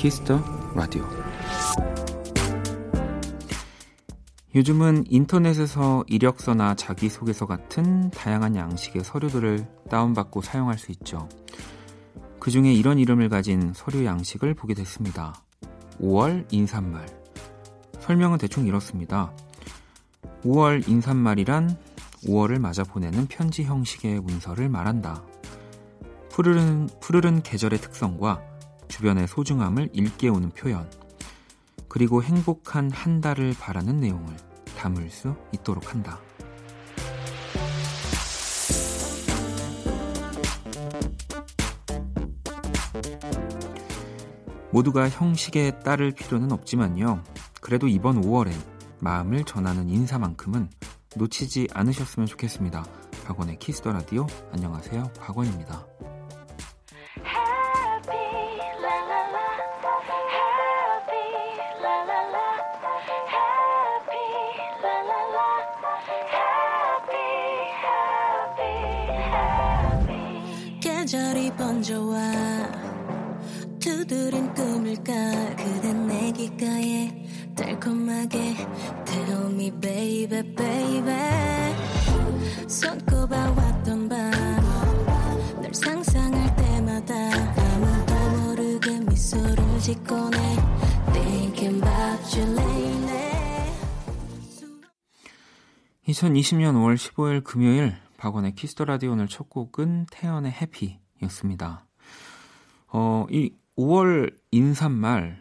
키스 더 라디오. 요즘은 인터넷에서 이력서나 자기소개서 같은 다양한 양식의 서류들을 다운받고 사용할 수 있죠. 그 중에 이런 이름을 가진 서류 양식을 보게 됐습니다. 5월 인사말. 설명은 대충 이렇습니다. 5월 인사말이란 5월을 맞아 보내는 편지 형식의 문서를 말한다. 푸르른, 푸르른 계절의 특성과 주변의 소중함을 일깨우는 표현, 그리고 행복한 한 달을 바라는 내용을 담을 수 있도록 한다. 모두가 형식에 따를 필요는 없지만요. 그래도 이번 5월엔 마음을 전하는 인사만큼은 놓치지 않으셨으면 좋겠습니다. 박원의 키스터 라디오 안녕하세요. 박원입니다. 2020년 5월 15일 금요일 박원의 키스 더 라디오 오늘 첫 곡은 태연의 Happy였습니다. 어, 이 5월 인사말,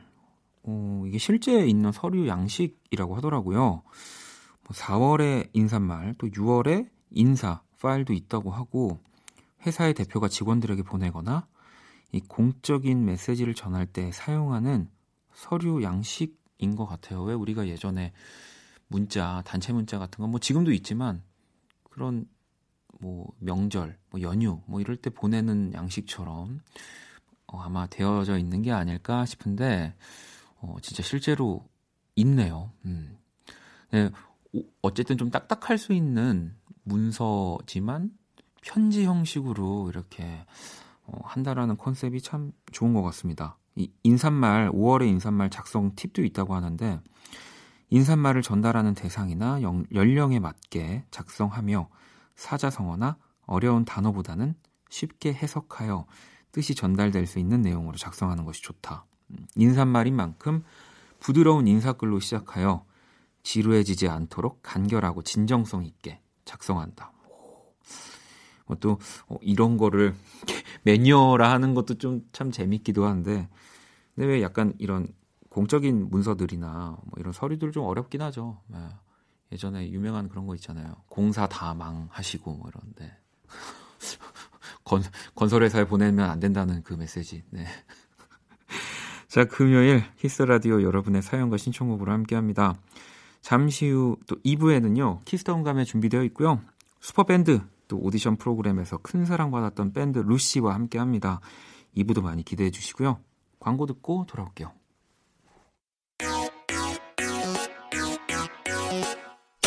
어, 이게 실제 있는 서류 양식이라고 하더라고요. 뭐 4월에 인사말, 또 6월에 인사말도 있다고 하고, 회사의 대표가 직원들에게 보내거나, 이 공적인 메시지를 전할 때 사용하는 서류 양식인 것 같아요. 왜 우리가 예전에 문자, 단체 문자 같은 건 뭐 지금도 있지만, 그런 뭐 명절, 뭐 연휴, 뭐 이럴 때 보내는 양식처럼 어, 아마 되어져 있는 게 아닐까 싶은데 어, 진짜 실제로 있네요. 음. 네, 어쨌든 좀 딱딱할 수 있는 문서지만 편지 형식으로 이렇게 어, 한다라는 컨셉이 참 좋은 것 같습니다. 이 인사말 5월의 인사말 작성 팁도 있다고 하는데 인사말을 전달하는 대상이나 영, 연령에 맞게 작성하며 사자성어나 어려운 단어보다는 쉽게 해석하여 뜻이 전달될 수 있는 내용으로 작성하는 것이 좋다. 음, 인사말인 만큼 부드러운 인사글로 시작하여 지루해지지 않도록 간결하고 진정성 있게 작성한다. 또 어, 이런 거를 매니어라 하는 것도 좀 참 재밌기도 한데 근데 왜 약간 이런 공적인 문서들이나 뭐 이런 서류들 좀 어렵긴 하죠. 네. 예전에 유명한 그런 거 있잖아요. 공사 다 망하시고 뭐 이런데 건, 건설회사에 보내면 안 된다는 그 메시지. 네. 자, 금요일 키스 더 라디오 여러분의 사연과 신청곡으로 함께합니다. 잠시 후 또 2부에는요 키스 더 음감회 준비되어 있고요. 슈퍼밴드 또 오디션 프로그램에서 큰 사랑 받았던 밴드 루시와 함께합니다. 2부도 많이 기대해 주시고요. 광고 듣고 돌아올게요.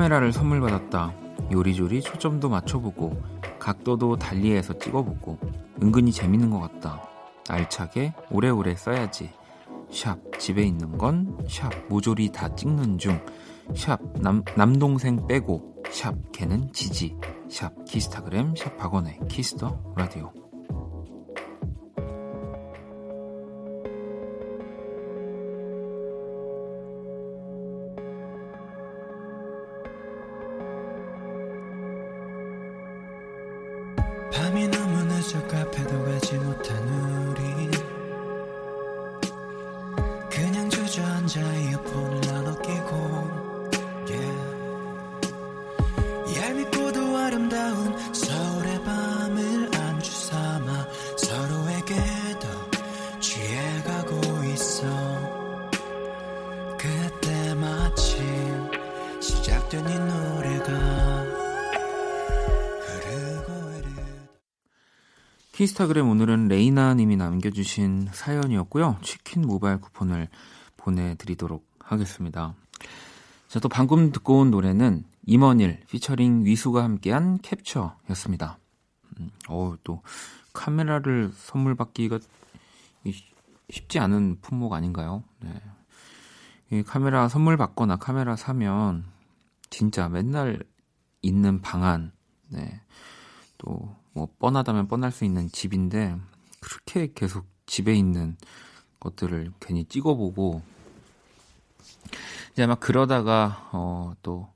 카메라를 선물 받았다. 요리조리 초점도 맞춰보고 각도도 달리해서 찍어보고 은근히 재밌는 것 같다. 알차게 오래오래 써야지. 샵 집에 있는 건 샵 모조리 다 찍는 중. 샵 남, 남동생 빼고 샵 걔는 지지. 샵 키스타그램 샵 박원의 키스터 라디오. 키스타그램 오늘은 레이나 님이 남겨주신 사연이었고요. 치킨 모바일 쿠폰을 보내드리도록 하겠습니다. 자, 또 방금 듣고 온 노래는 임원일 피처링 위수가 함께한 캡처였습니다. 음, 어, 또 카메라를 선물 받기가 쉽지 않은 품목 아닌가요? 네. 이 카메라 선물 받거나 카메라 사면 진짜 맨날 있는 방안, 네. 또 뭐 뻔하다면 뻔할 수 있는 집인데 그렇게 계속 집에 있는 것들을 괜히 찍어보고 이제 막 그러다가 어 또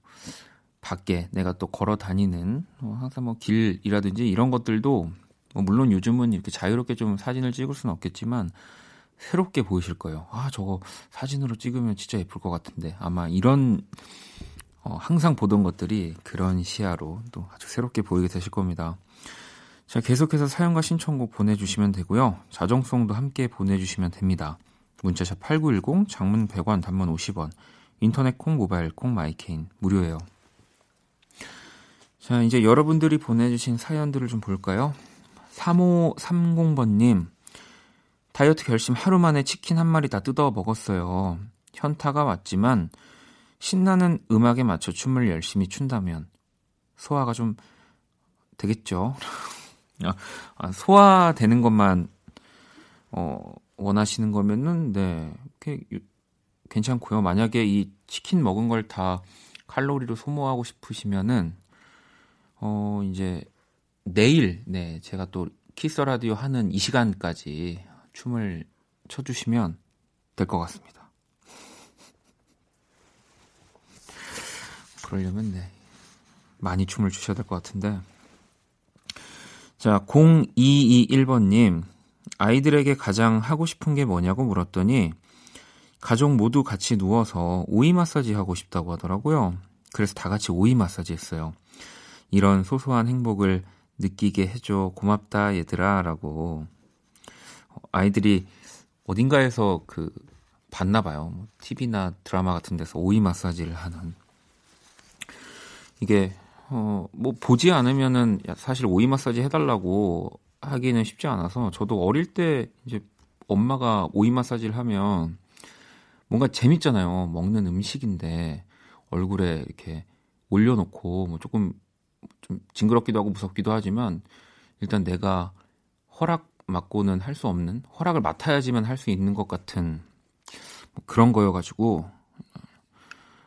밖에 내가 또 걸어 다니는 어, 항상 뭐 길이라든지 이런 것들도 뭐 물론 요즘은 이렇게 자유롭게 좀 사진을 찍을 수는 없겠지만 새롭게 보이실 거예요. 아, 저거 사진으로 찍으면 진짜 예쁠 것 같은데. 아마 이런, 어, 항상 보던 것들이 그런 시야로 또 아주 새롭게 보이게 되실 겁니다. 자, 계속해서 사연과 신청곡 보내주시면 되고요. 자정송도 함께 보내주시면 됩니다. 문자 샵 8910, 장문 100원, 단문 50원, 인터넷 콩, 모바일 콩, 마이 K는, 무료예요. 자, 이제 여러분들이 보내주신 사연들을 좀 볼까요? 3530번님, 다이어트 결심 하루 만에 치킨 한 마리 다 뜯어 먹었어요. 현타가 왔지만 신나는 음악에 맞춰 춤을 열심히 춘다면 소화가 좀 되겠죠. 아, 아, 소화되는 것만 어, 원하시는 거면은 네 괜찮고요. 만약에 이 치킨 먹은 걸 다 칼로리로 소모하고 싶으시면은 어 이제 내일 네 제가 또 키스 라디오 하는 이 시간까지 춤을 춰주시면 될 것 같습니다. 그러려면 네 많이 춤을 추셔야 될 것 같은데 자 0221번님 아이들에게 가장 하고 싶은 게 뭐냐고 물었더니 가족 모두 같이 누워서 오이 마사지 하고 싶다고 하더라고요. 그래서 다 같이 오이 마사지 했어요. 이런 소소한 행복을 느끼게 해줘 고맙다 얘들아 라고 아이들이 어딘가에서 그 봤나 봐요. TV나 뭐 드라마 같은 데서 오이 마사지를 하는 이게 어 뭐 보지 않으면은 사실 오이 마사지 해달라고 하기는 쉽지 않아서 저도 어릴 때 이제 엄마가 오이 마사지를 하면 뭔가 재밌잖아요. 먹는 음식인데 얼굴에 이렇게 올려놓고 뭐 조금 좀 징그럽기도 하고 무섭기도 하지만 일단 내가 허락 맞고는 할 수 없는 허락을 맡아야지만 할 수 있는 것 같은 뭐 그런 거여가지고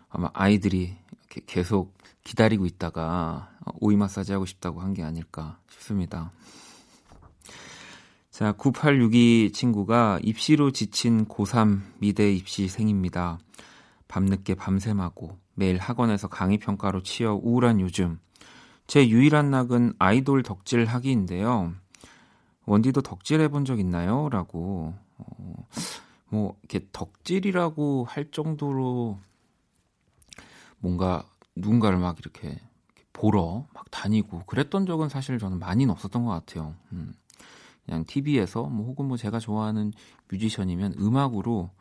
아마 아이들이 계속 기다리고 있다가 오이 마사지 하고 싶다고 한 게 아닐까 싶습니다. 자, 9862 친구가 입시로 지친 고3 미대 입시생입니다. 밤늦게 밤샘하고 매일 학원에서 강의 평가로 치여 우울한 요즘 제 유일한 낙은 아이돌 덕질 하기인데요. 원디도 덕질 해본 적 있나요? 라고. 어, 뭐, 이렇게 덕질이라고 할 정도로 뭔가 누군가를 막 이렇게 보러 막 다니고 그랬던 적은 사실 저는 많이는 없었던 것 같아요. 음. 그냥 TV에서 뭐 혹은 뭐 제가 좋아하는 뮤지션이면 음악으로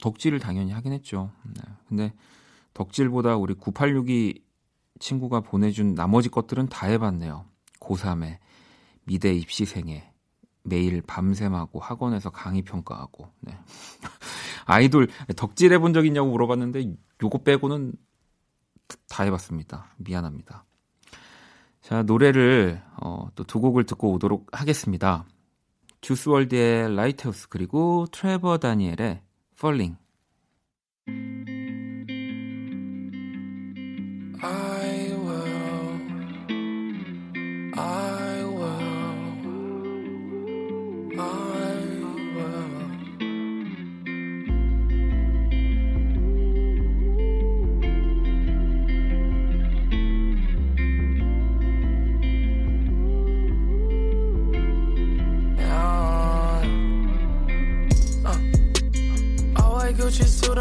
덕질을 당연히 하긴 했죠. 네. 근데 덕질보다 우리 9862 친구가 보내준 나머지 것들은 다 해봤네요. 고3에, 미대 입시생에, 매일 밤샘하고 학원에서 강의 평가하고 네. 아이돌 덕질 해 본 적 있냐고 물어봤는데 요거 빼고는 다 해봤습니다. 미안합니다. 자 노래를 어, 또 두 곡을 듣고 오도록 하겠습니다. 주스월드의 라이트하우스 그리고 트레버 다니엘의 Falling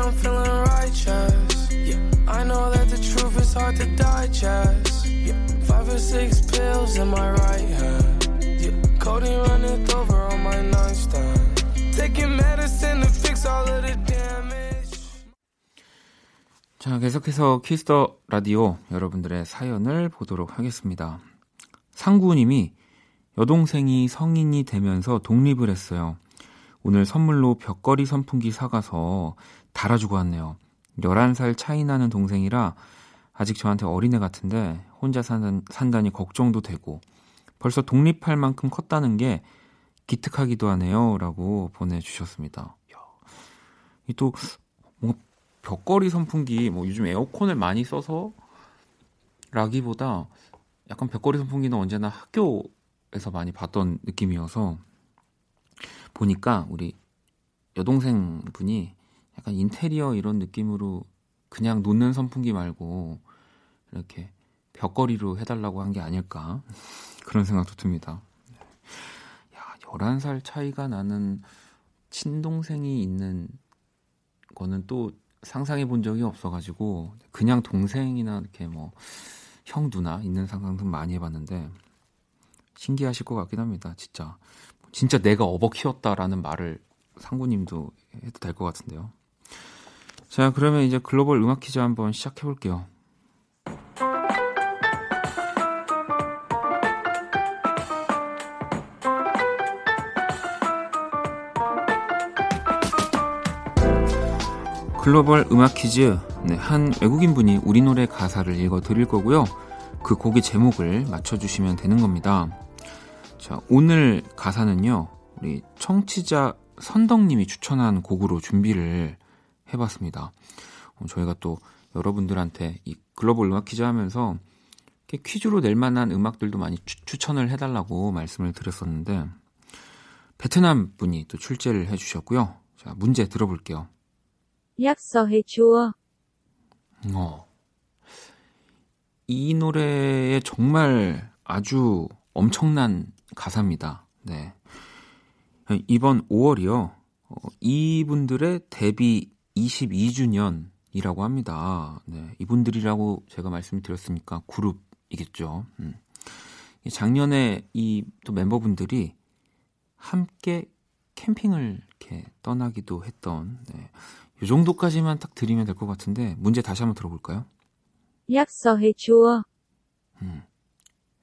I'm feeling righteous. Yeah, I know that the truth is hard to digest. Yeah, five or six pills in my right hand. Yeah, codeine running over on my nightstand. Taking medicine to fix all of the damage. 자, 계속해서 키스터 라디오 여러분들의 사연을 보도록 하겠습니다. 상구님이 여동생이 성인이 되면서 독립을 했어요. 오늘 선물로 벽걸이 선풍기 사가서 달아주고 왔네요. 11살 차이 나는 동생이라 아직 저한테 어린애 같은데 혼자 산다, 산다니 걱정도 되고 벌써 독립할 만큼 컸다는 게 기특하기도 하네요. 라고 보내주셨습니다. 이또 뭔가 벽걸이 선풍기, 뭐 요즘 에어컨을 많이 써서 라기보다 약간 벽걸이 선풍기는 언제나 학교에서 많이 봤던 느낌이어서 보니까 우리 여동생 분이 약간 인테리어 이런 느낌으로 그냥 놓는 선풍기 말고 이렇게 벽걸이로 해달라고 한 게 아닐까 그런 생각도 듭니다. 야, 11살 차이가 나는 친동생이 있는 거는 또 상상해 본 적이 없어가지고 그냥 동생이나 이렇게 뭐 형 누나 있는 상상도 많이 해봤는데 신기하실 것 같긴 합니다. 진짜 진짜 내가 업어 키웠다라는 말을 상구님도 해도 될 것 같은데요. 자 그러면 이제 글로벌 음악 퀴즈 한번 시작해 볼게요. 글로벌 음악 퀴즈. 네, 한 외국인 분이 우리 노래 가사를 읽어 드릴 거고요. 그 곡의 제목을 맞춰주시면 되는 겁니다. 자, 오늘 가사는요, 우리 청취자 선덕님이 추천한 곡으로 준비를 해봤습니다. 어, 저희가 또 여러분들한테 이 글로벌 음악 퀴즈 하면서 퀴즈로 낼 만한 음악들도 많이 추, 천을 해달라고 말씀을 드렸었는데, 베트남 분이 또 출제를 해주셨고요. 자, 문제 들어볼게요. 약서해 주어. 어. 이 노래에 정말 아주 엄청난 가사입니다. 네. 이번 5월이요. 어, 이분들의 데뷔 22주년이라고 합니다. 네. 이분들이라고 제가 말씀드렸으니까 그룹이겠죠. 음. 작년에 이 또 멤버분들이 함께 캠핑을 이렇게 떠나기도 했던 네. 이 정도까지만 딱 드리면 될 것 같은데 문제 다시 한번 들어볼까요? 약서해 주어. 음.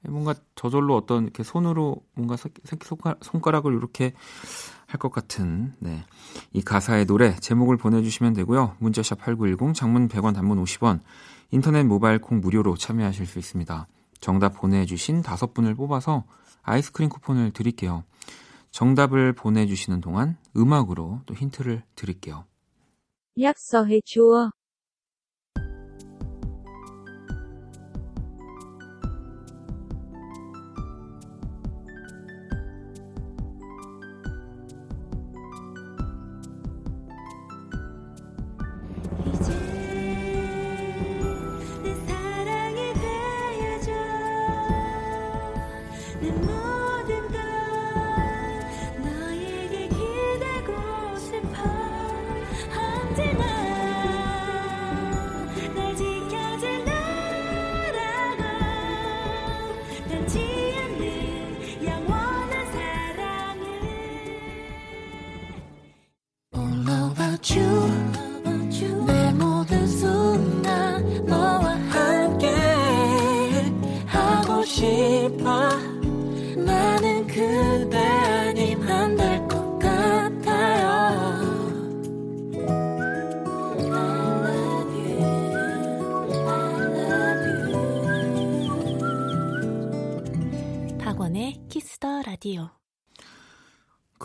뭔가 저절로 어떤 이렇게 손으로 뭔가 새끼 손가락을 이렇게 할 것 같은 네. 이 가사의 노래 제목을 보내주시면 되고요. 문자샵 8910 장문 100원 단문 50원 인터넷 모바일 콩 무료로 참여하실 수 있습니다. 정답 보내주신 다섯 분을 뽑아서 아이스크림 쿠폰을 드릴게요. 정답을 보내주시는 동안 음악으로 또 힌트를 드릴게요. 약서해 주어. And I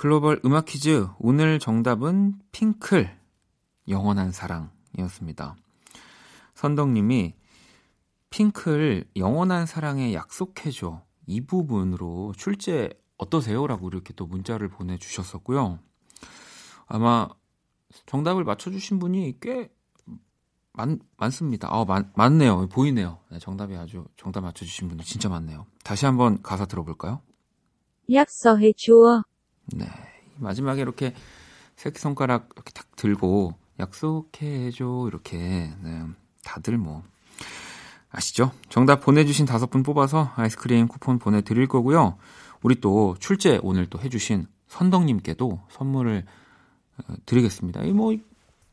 글로벌 음악 퀴즈 오늘 정답은 핑클 영원한 사랑이었습니다. 선덕님이 핑클 영원한 사랑에 약속해줘 이 부분으로 출제 어떠세요?라고 이렇게 또 문자를 보내주셨었고요. 아마 정답을 맞춰주신 분이 꽤 많, 많습니다. 아, 많, 많네요. 보이네요. 네, 정답이 아주 정답 맞춰주신 분들 진짜 많네요. 다시 한번 가사 들어볼까요? 약속해 주어. 네. 마지막에 이렇게 새끼 손가락 이렇게 탁 들고 약속해줘. 이렇게. 네. 다들 뭐. 아시죠? 정답 보내주신 다섯 분 뽑아서 아이스크림 쿠폰 보내드릴 거고요. 우리 또 출제 오늘 또 해주신 선덕님께도 선물을 어, 드리겠습니다. 이 뭐,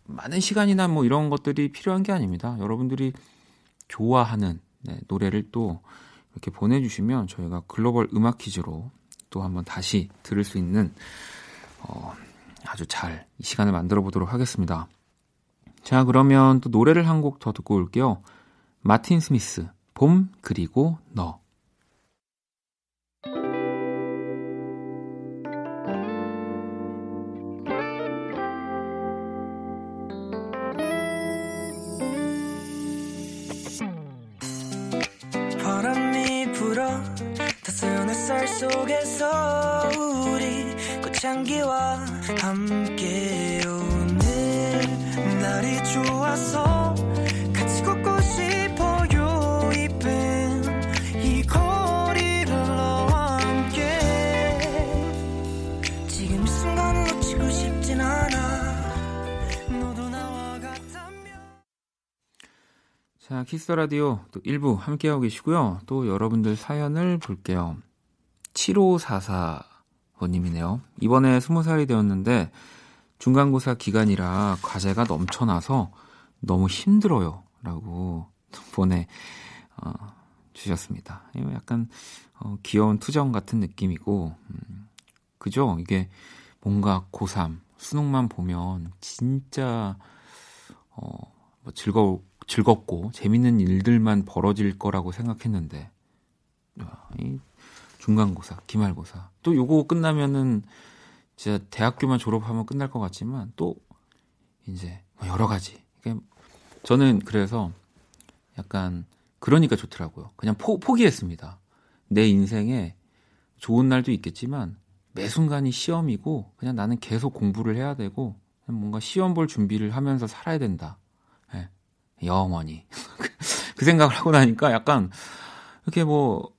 많은 시간이나 뭐 이런 것들이 필요한 게 아닙니다. 여러분들이 좋아하는 네, 노래를 또 이렇게 보내주시면 저희가 글로벌 음악 퀴즈로 또 한번 다시 들을 수 있는 어, 아주 잘 이 시간을 만들어 보도록 하겠습니다. 자, 그러면 또 노래를 한 곡 더 듣고 올게요. 마틴 스미스, 봄, 그리고 너. 속에서 우리 꽃향기와 함께 오늘 날이 좋아서 같이 걷고 싶어요 이쁜 이 거리를 너와 함께 지금 이 순간을 놓치고 싶진 않아 너도 나와 같다면 자, 키스 라디오 또 1부 함께하고 계시고요. 또 여러분들 사연을 볼게요. 7544번님이네요. 이번에 20살이 되었는데 중간고사 기간이라 과제가 넘쳐나서 너무 힘들어요. 라고 보내 어, 약간 어, 귀여운 투정 같은 느낌이고 음, 그죠? 이게 뭔가 고3 수능만 보면 진짜 어, 뭐 즐거우 즐겁고 재밌는 일들만 벌어질 거라고 생각했는데 야, 이 중간고사, 기말고사 또 요거 끝나면은 진짜 대학교만 졸업하면 끝날 것 같지만 또 이제 뭐 여러 가지 이게 저는 그래서 약간 그러니까 좋더라고요. 그냥 포, 포기했습니다. 내 인생에 좋은 날도 있겠지만 매 순간이 시험이고 그냥 나는 계속 공부를 해야 되고 뭔가 시험 볼 준비를 하면서 살아야 된다. 예. 영원히 그 생각을 하고 나니까 약간 이렇게 뭐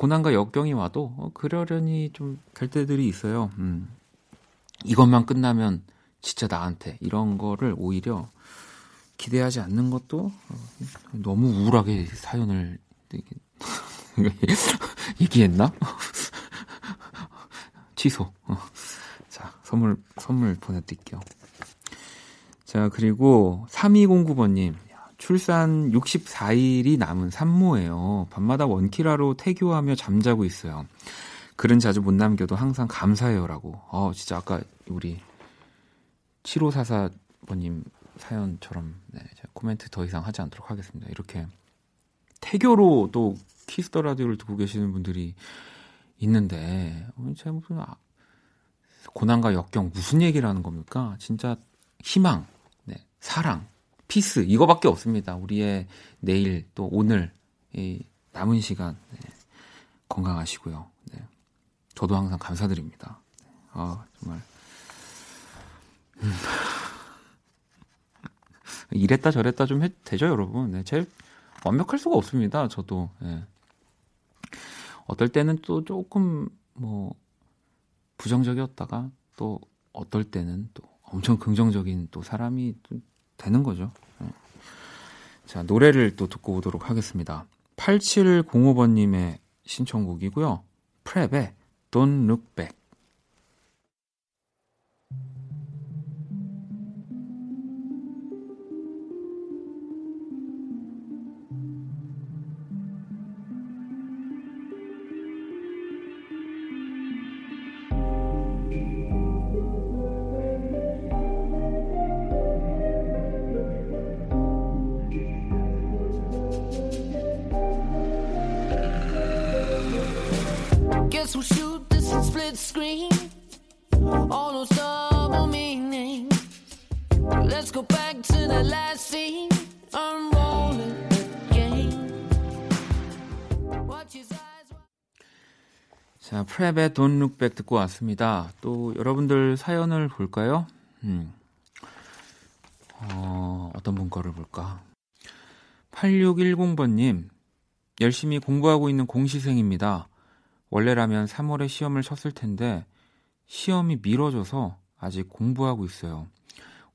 고난과 역경이 와도 어, 그러려니 좀갈 때들이 있어요. 음. 이것만 끝나면 진짜 나한테 이런 거를 오히려 기대하지 않는 것도 어, 너무 우울하게 사연을 얘기했나? 취소. 어. 자, 선물 선물 보내드릴게요. 자, 그리고 3209번님. 출산 64일이 남은 산모예요. 밤마다 원키라로 태교하며 잠자고 있어요. 글은 자주 못 남겨도 항상 감사해요라고. 어, 진짜 아까 우리 7544번님 사연처럼 네, 코멘트 더 이상 하지 않도록 하겠습니다. 이렇게 태교로 또 키스 더 라디오를 듣고 계시는 분들이 있는데 어, 제가 무슨 아, 고난과 역경 무슨 얘기를 하는 겁니까? 진짜 희망, 네, 사랑, 피스 이거밖에 없습니다. 우리의 내일 또 오늘 이 남은 시간 네, 건강하시고요. 네, 저도 항상 감사드립니다. 아 정말 음. 이랬다 저랬다 좀 해, 되죠 여러분. 네, 제 완벽할 수가 없습니다. 저도 네. 어떨 때는 또 조금 뭐 부정적이었다가 또 어떨 때는 또 엄청 긍정적인 또 사람이 또 되는 거죠. 네. 자, 노래를 또 듣고 오도록 하겠습니다. 8705번님의 신청곡이고요. 프랩의 Don't Look Back. Don't Look Back 듣고 왔습니다. 또 여러분들 사연을 볼까요? 음. 어, 어떤 분 거를 볼까? 8610번님, 열심히 공부하고 있는 공시생입니다. 원래라면 3월에 시험을 쳤을 텐데, 시험이 미뤄져서 아직 공부하고 있어요.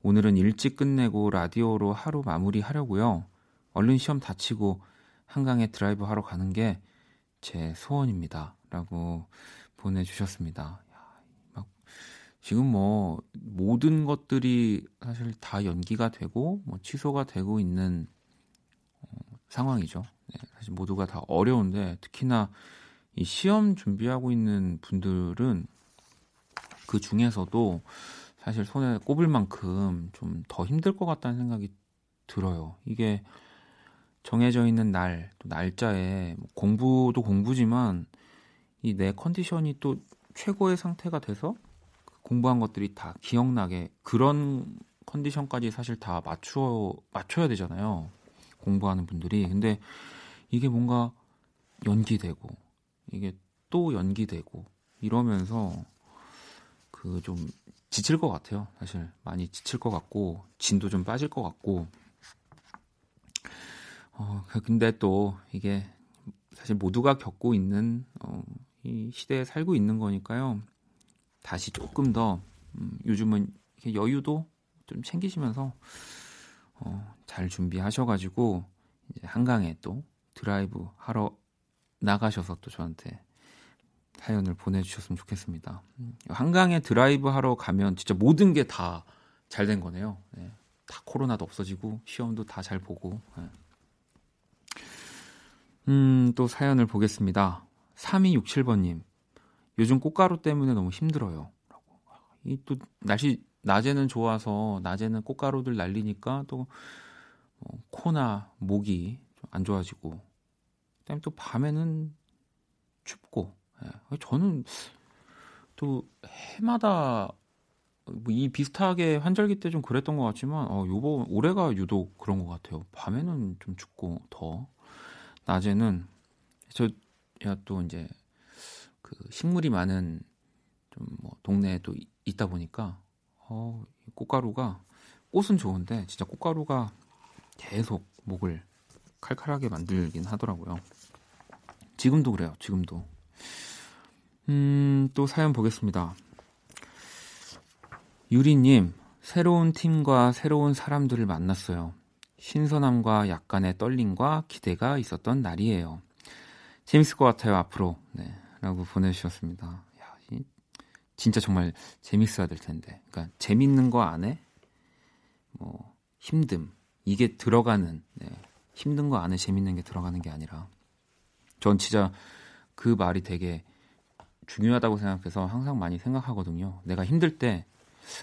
오늘은 일찍 끝내고 라디오로 하루 마무리 하려고요. 얼른 시험 다 치고 한강에 드라이브 하러 가는 게 제 소원입니다. 라고 보내주셨습니다. 지금 뭐 모든 것들이 사실 다 연기가 되고 뭐 취소가 되고 있는 어, 상황이죠. 네, 사실 모두가 다 어려운데 특히나 이 시험 준비하고 있는 분들은 그 중에서도 사실 손에 꼽을 만큼 좀 더 힘들 것 같다는 생각이 들어요. 이게 정해져 있는 날, 또 날짜에 뭐 공부도 공부지만 이 내 컨디션이 또 최고의 상태가 돼서 공부한 것들이 다 기억나게 그런 컨디션까지 사실 다 맞춰 맞춰야 되잖아요. 공부하는 분들이. 근데 이게 뭔가 연기되고 이게 또 연기되고 이러면서 그 좀 지칠 것 같아요. 사실 많이 지칠 것 같고 진도 좀 빠질 것 같고 어 근데 또 이게 사실 모두가 겪고 있는 어, 이 시대에 살고 있는 거니까요. 다시 조금 더 음, 요즘은 여유도 좀 챙기시면서 어, 잘 준비하셔가지고 이제 한강에 또 드라이브 하러 나가셔서 또 저한테 사연을 보내주셨으면 좋겠습니다. 음, 한강에 드라이브 하러 가면 진짜 모든 게 다 잘 된 거네요. 네. 다 코로나도 없어지고 시험도 다 잘 보고. 네. 음, 또 사연을 보겠습니다. 3267번님. 요즘 꽃가루 때문에 너무 힘들어요. 이또 날씨 낮에는 좋아서 낮에는 꽃가루들 날리니까 또 어, 코나 목이 안 좋아지고 그다음에 또 밤에는 춥고 예. 저는 또 해마다 뭐 이 비슷하게 환절기 때 좀 그랬던 것 같지만 어 요번 올해가 유독 그런 것 같아요. 밤에는 좀 춥고 더 낮에는 저야 또 이제 그 식물이 많은 좀 뭐 동네에 또 있다 보니까 어 꽃가루가 꽃은 좋은데 진짜 꽃가루가 계속 목을 칼칼하게 만들긴 하더라고요. 지금도 그래요. 지금도. 음, 또 사연 보겠습니다. 유리님, 새로운 팀과 새로운 사람들을 만났어요. 신선함과 약간의 떨림과 기대가 있었던 날이에요. 재밌을 것 같아요, 앞으로. 네. 라고 보내주셨습니다. 야, 이, 진짜 정말 재밌어야 될 텐데. 그러니까 재밌는 거 안에 뭐 힘듦 이게 들어가는 네. 힘든 거 안에 재밌는 게 들어가는 게 아니라 전 진짜 그 말이 되게 중요하다고 생각해서 항상 많이 생각하거든요. 내가 힘들 때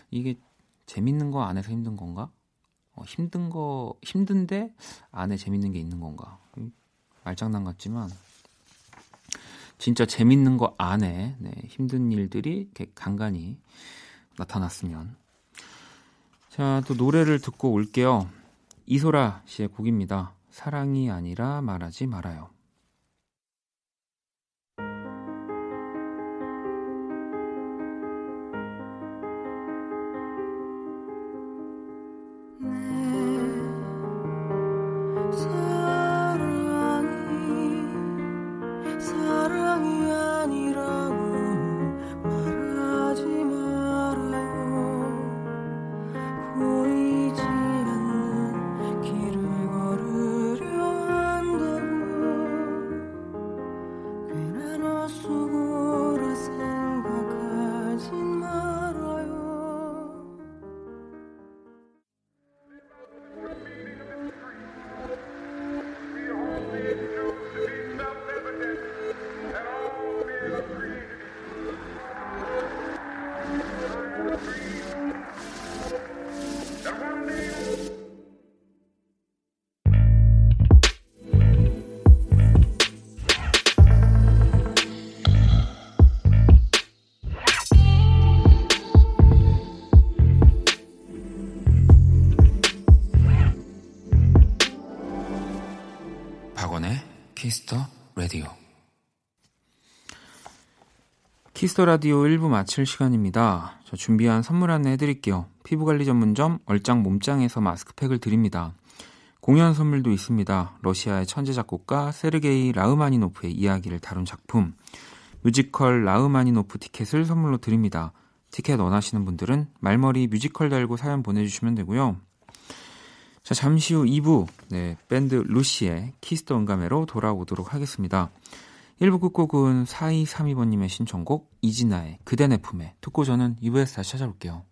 이게 재밌는 거 안에서 힘든 건가? 어, 힘든 거 힘든데 안에 재밌는 게 있는 건가? 말장난 같지만 진짜 재밌는 거 안에 네, 힘든 일들이 이렇게 간간히 나타났으면 자 또 노래를 듣고 올게요. 이소라 씨의 곡입니다. 사랑이 아니라 말하지 말아요. 키스 더 라디오 1부 마칠 시간입니다. 저 준비한 선물 안내 해드릴게요. 피부관리 전문점 얼짱 몸짱에서 마스크팩을 드립니다. 공연 선물도 있습니다. 러시아의 천재 작곡가 세르게이 라흐마니노프의 이야기를 다룬 작품 뮤지컬 라흐마니노프 티켓을 선물로 드립니다. 티켓 원하시는 분들은 말머리 뮤지컬 달고 사연 보내주시면 되고요. 자, 잠시 후 2부, 네, 밴드 루시의 키스 더 음감회로 돌아오도록 하겠습니다. 1부 끝곡은 4232번님의 신청곡 이진아의 그대 내 품에 듣고 저는 2부에서 다시 찾아올게요.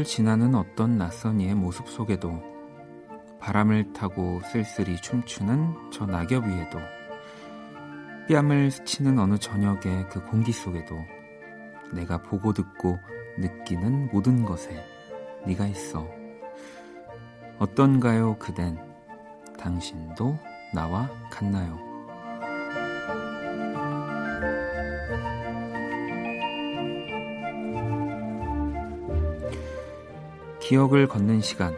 길을 지나는 어떤 낯선 이의 모습 속에도 바람을 타고 쓸쓸히 춤추는 저 낙엽 위에도 뺨을 스치는 어느 저녁의 그 공기 속에도 내가 보고 듣고 느끼는 모든 것에 네가 있어 어떤가요 그댄 당신도 나와 같나요? 기억을 걷는 시간,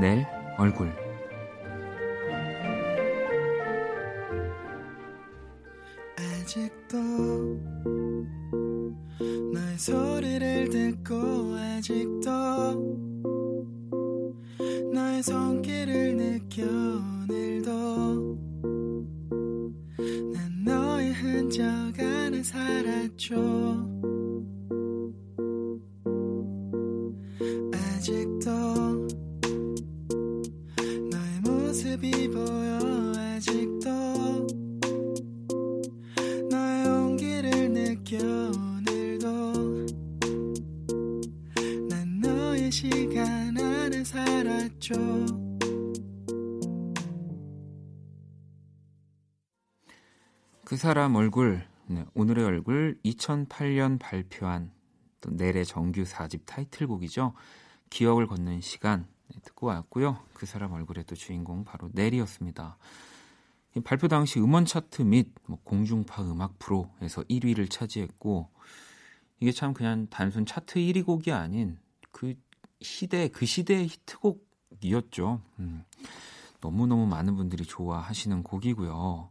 내 얼굴. 아직도 너의 소리를 듣고 아직도 너의 손길을 느껴 오늘도 난 너의 흔적 안에 살았죠 사람 얼굴, 네, 오늘의 얼굴 2008년 발표한 또 넬의 정규 4집 타이틀곡이죠. 기억을 걷는 시간 네, 듣고 왔고요. 그 사람 얼굴의 또 주인공 바로 넬이었습니다. 이 발표 당시 음원 차트 및 뭐 공중파 음악 프로에서 1위를 차지했고 이게 참 그냥 단순 차트 1위 곡이 아닌 그 시대 그 시대의 히트곡이었죠. 음, 너무너무 많은 분들이 좋아하시는 곡이고요.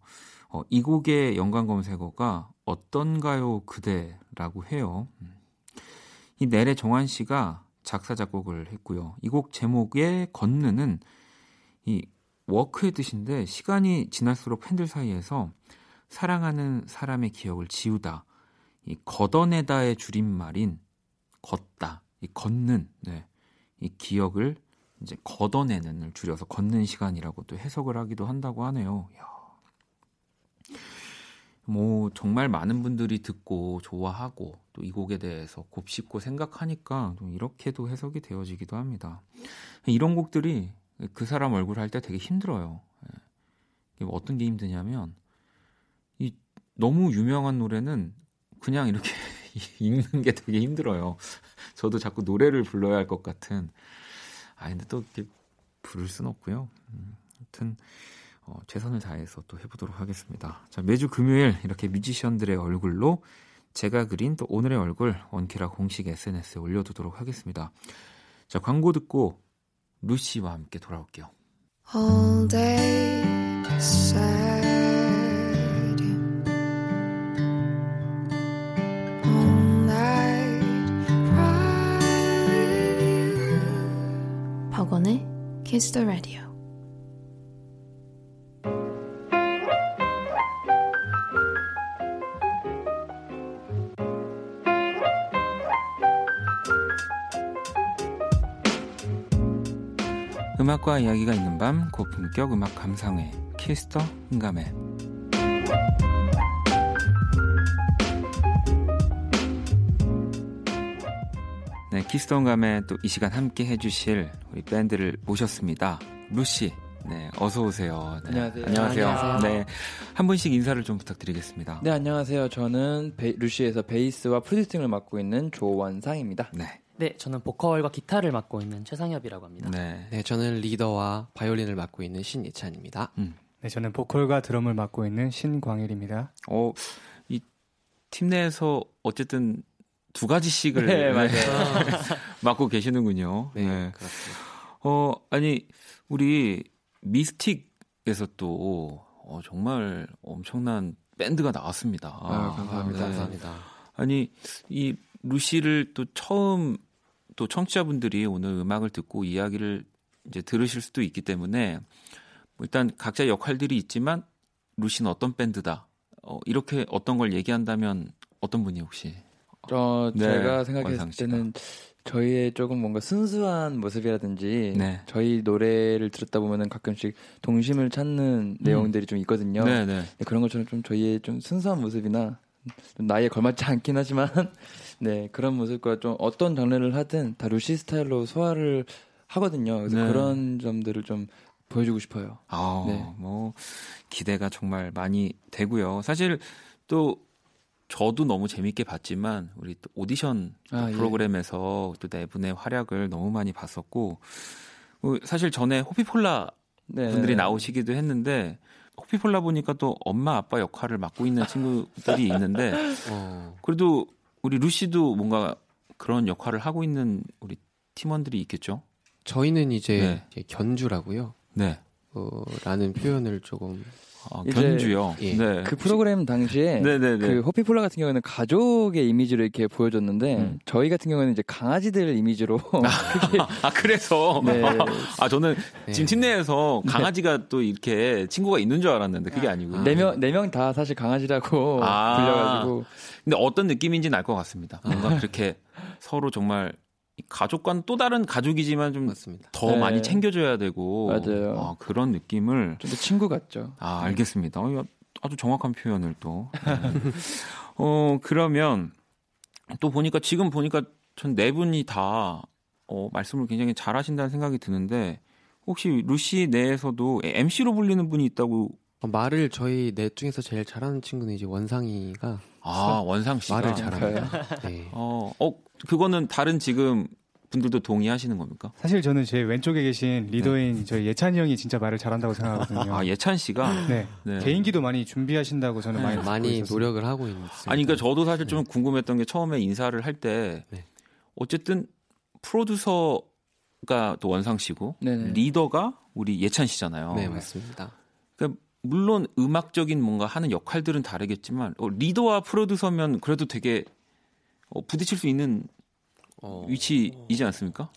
어, 이 곡의 연관 검색어가 어떤가요 그대라고 해요. 음. 이 넬의 정환 씨가 작사 작곡을 했고요. 이 곡 제목의 건느는 이 워크의 뜻인데 시간이 지날수록 팬들 사이에서 사랑하는 사람의 기억을 지우다, 이 걷어내다의 줄임말인 걷다, 이 걷는, 네, 이 기억을 이제 걷어내는을 줄여서 걷는 시간이라고 또 해석을 하기도 한다고 하네요. 이야. 뭐 정말 많은 분들이 듣고 좋아하고 또 이 곡에 대해서 곱씹고 생각하니까 좀 이렇게도 해석이 되어지기도 합니다. 이런 곡들이 그 사람 얼굴 할 때 되게 힘들어요. 예. 어떤 게 힘드냐면 이 너무 유명한 노래는 그냥 이렇게 읽는 게 되게 힘들어요. 저도 자꾸 노래를 불러야 할 것 같은. 아 근데 또 이렇게 부를 순 없고요. 음, 아무튼 어, 최선을 다해서 또 해보도록 하겠습니다. 자, 매주 금요일 이렇게 뮤지션들의 얼굴로 제가 그린 또 오늘의 얼굴 원키라 공식 SNS에 올려두도록 하겠습니다. 자, 광고 듣고 루시와 함께 돌아올게요. All day sad All night 박원의 Kiss the Radio 음악과 이야기가 있는 밤 고품격 음악 감상회 키스터 음감회 네, 키스 더 음감회 또 이 시간 함께 해주실 우리 밴드를 모셨습니다. 루시, 네, 어서 오세요. 네, 안녕하세요. 안녕하세요. 안녕하세요. 네, 한 분씩 인사를 좀 부탁드리겠습니다. 네, 안녕하세요. 저는 베- 루시에서 베이스와 프로듀싱을 맡고 있는 조원상입니다. 네, 네, 저는 보컬과 기타를 맡고 있는 최상엽이라고 합니다. 네, 네, 저는 리더와 바이올린을 맡고 있는 신예찬입니다. 네, 저는 보컬과 드럼을 맡고 있는 신광일입니다. 어, 이 팀 내에서 어쨌든 두 가지씩을 네, 맞아요. 맡고 계시는군요. 네, 네. 그렇습니다. 어, 아니, 우리 미스틱에서 또 어, 정말 엄청난 밴드가 나왔습니다. 아, 감사합니다. 네. 감사합니다. 아니, 이 루시를 또 처음 또 청취자분들이 오늘 음악을 듣고 이야기를 이제 들으실 수도 있기 때문에 뭐 일단 각자 역할들이 있지만 루시는 어떤 밴드다. 어, 이렇게 어떤 걸 얘기한다면 어떤 분이 혹시? 저 네, 제가 생각했을 씨가. 때는 저희의 조금 뭔가 순수한 모습이라든지 네. 저희 노래를 들었다 보면은 가끔씩 동심을 찾는 내용들이 좀 있거든요. 음. 네, 네. 네, 그런 것처럼 좀 저희의 좀 순수한 모습이나 좀 나이에 걸맞지 않긴 하지만 네 그런 모습과 좀 어떤 장르를 하든 다 루시 스타일로 소화를 하거든요. 그래서 네. 그런 점들을 좀 보여주고 싶어요. 아, 네. 뭐 기대가 정말 많이 되고요. 사실 또 저도 너무 재밌게 봤지만 우리 또 오디션 또 아, 예. 프로그램에서 또네 분의 활약을 너무 많이 봤었고 어, 사실 전에 호피폴라 네. 분들이 나오시기도 했는데 호피폴라 보니까 또 엄마 아빠 역할을 맡고 있는 친구들이 있는데 어, 그래도 우리 루시도 뭔가 그런 역할을 하고 있는 우리 팀원들이 있겠죠? 저희는 이제, 네. 견주라고요. 네. 어, 라는 표현을 조금 아, 이제- 견주요. 예. 네. 그 프로그램 당시에 네네네. 그 호피폴라 같은 경우에는 가족의 이미지로 이렇게 보여줬는데 음. 저희 같은 경우는 이제 강아지들 이미지로 아 그래서 네. 아 저는 네. 지금 팀 내에서 강아지가 또 이렇게 친구가 있는 줄 알았는데 그게 아니고 네명네 명 다 사실 강아지라고 아. 불려가지고 근데 어떤 느낌인지는 알 것 같습니다. 뭔가 그렇게 서로 정말 이 가족과는 또 다른 가족이지만 좀 더. 네. 많이 챙겨줘야 되고 맞아요. 아, 그런 느낌을 좀 더 친구 같죠. 아 알겠습니다. 어, 아주 정확한 표현을 또 네. 어 그러면 또 보니까 지금 보니까 전 네 분이 다 어, 말씀을 굉장히 잘하신다는 생각이 드는데 혹시 루시 내에서도 MC로 불리는 분이 있다고 어, 말을 저희 넷 중에서 제일 잘하는 친구는 이제 원상이가 아 원상 씨가 말을 잘합니다. 네. 어, 어 그거는 다른 지금 분들도 동의하시는 겁니까? 사실 저는 제 왼쪽에 계신 리더인 저희 예찬이 형이 진짜 말을 잘한다고 생각하거든요. 아 예찬 씨가 네. 네. 개인기도 많이 준비하신다고 저는 많이 듣고 많이 있었어요. 노력을 하고 있습니다. 아니 그러니까 저도 사실 좀 궁금했던 게 처음에 인사를 할때 네. 어쨌든 프로듀서가 또 원상 씨고 네네. 리더가 우리 예찬 씨잖아요. 네 맞습니다. 물론 음악적인 뭔가 하는 역할들은 다르겠지만 어, 리더와 프로듀서면 그래도 되게 어, 부딪힐 수 있는 어, 위치이지 않습니까?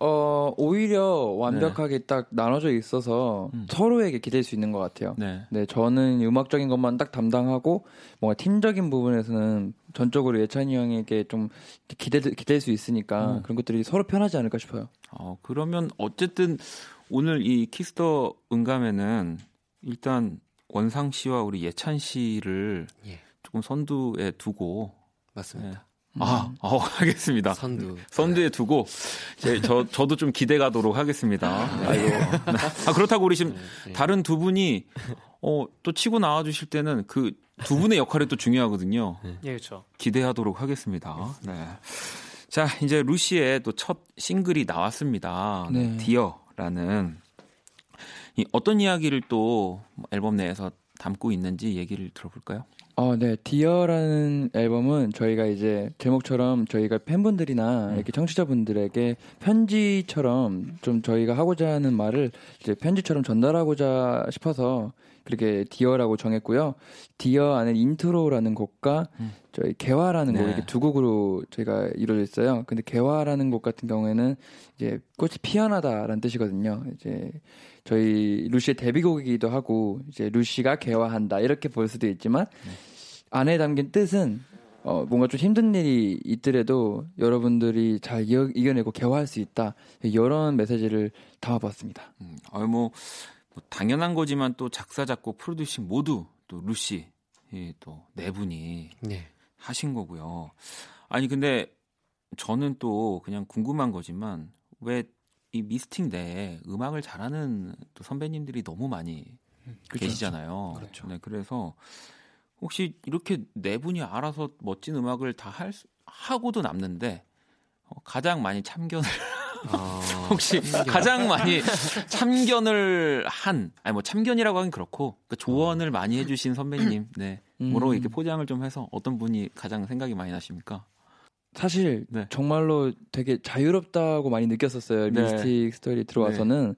어 오히려 완벽하게 딱 나눠져 있어서 음. 서로에게 기댈 수 있는 것 같아요. 네. 네, 저는 음악적인 것만 딱 담당하고 뭔가 팀적인 부분에서는 전적으로 예찬이 형에게 좀 기대 기댈 수 있으니까 음. 그런 것들이 서로 편하지 않을까 싶어요. 어, 그러면 어쨌든 오늘 이 키스 더 음감회는 일단 원상 씨와 우리 예찬 씨를 예. 조금 선두에 두고 맞습니다. 아, 어, 알겠습니다. 선두. 선두에 두고 제, 저 저도 좀 기대 가도록 하겠습니다. 아이고. 아 그렇다고 우리 지금 네. 다른 두 분이 어 또 치고 나와 주실 때는 그 두 분의 역할이 또 중요하거든요. 예, 그렇죠. 기대하도록 하겠습니다. 네. 자, 이제 루시의 또 첫 싱글이 나왔습니다. 네. 디어라는 이 어떤 이야기를 또 앨범 내에서 담고 있는지 얘기를 들어볼까요? 어, 네. 디어라는 앨범은 저희가 이제 제목처럼 저희가 팬분들이나 이렇게 청취자분들에게 편지처럼 좀 저희가 하고자 하는 말을 이제 편지처럼 전달하고자 싶어서 그렇게 Dear라고 정했고요. Dear 안에 intro라는 곡과 음. 저희 개화라는 곡 네. 이렇게 두 곡으로 저희가 이루어져 있어요. 근데 개화라는 곡 같은 경우에는 이제 꽃이 피어나다라는 뜻이거든요. 이제 저희 루시의 데뷔곡이기도 하고 이제 루시가 개화한다 이렇게 볼 수도 있지만 안에 담긴 뜻은 어, 뭔가 좀 힘든 일이 있더라도 여러분들이 잘 이겨, 이겨내고 개화할 수 있다 이런 메시지를 담아봤습니다. 음, 아, 뭐, 뭐 당연한 거지만 또 작사, 작곡, 프로듀싱 모두 또 루시 또네 분이 네. 하신 거고요. 아니 근데 저는 또 그냥 궁금한 거지만 왜 이 미스틱 내에 음악을 잘하는 또 선배님들이 너무 많이 계시잖아요. 그렇죠. 네, 그래서 혹시 이렇게 네 분이 알아서 멋진 음악을 다 할 하고도 남는데 어, 가장 많이 참견을 아, 혹시 가장 많이 참견을 한 아니 뭐 참견이라고 하긴 그렇고 그러니까 조언을 많이 해주신 선배님 네 음. 뭐로 이렇게 포장을 좀 해서 어떤 분이 가장 생각이 많이 나십니까? 사실 네. 정말로 되게 자유롭다고 많이 느꼈었어요. 네. 미스틱 스토리 들어와서는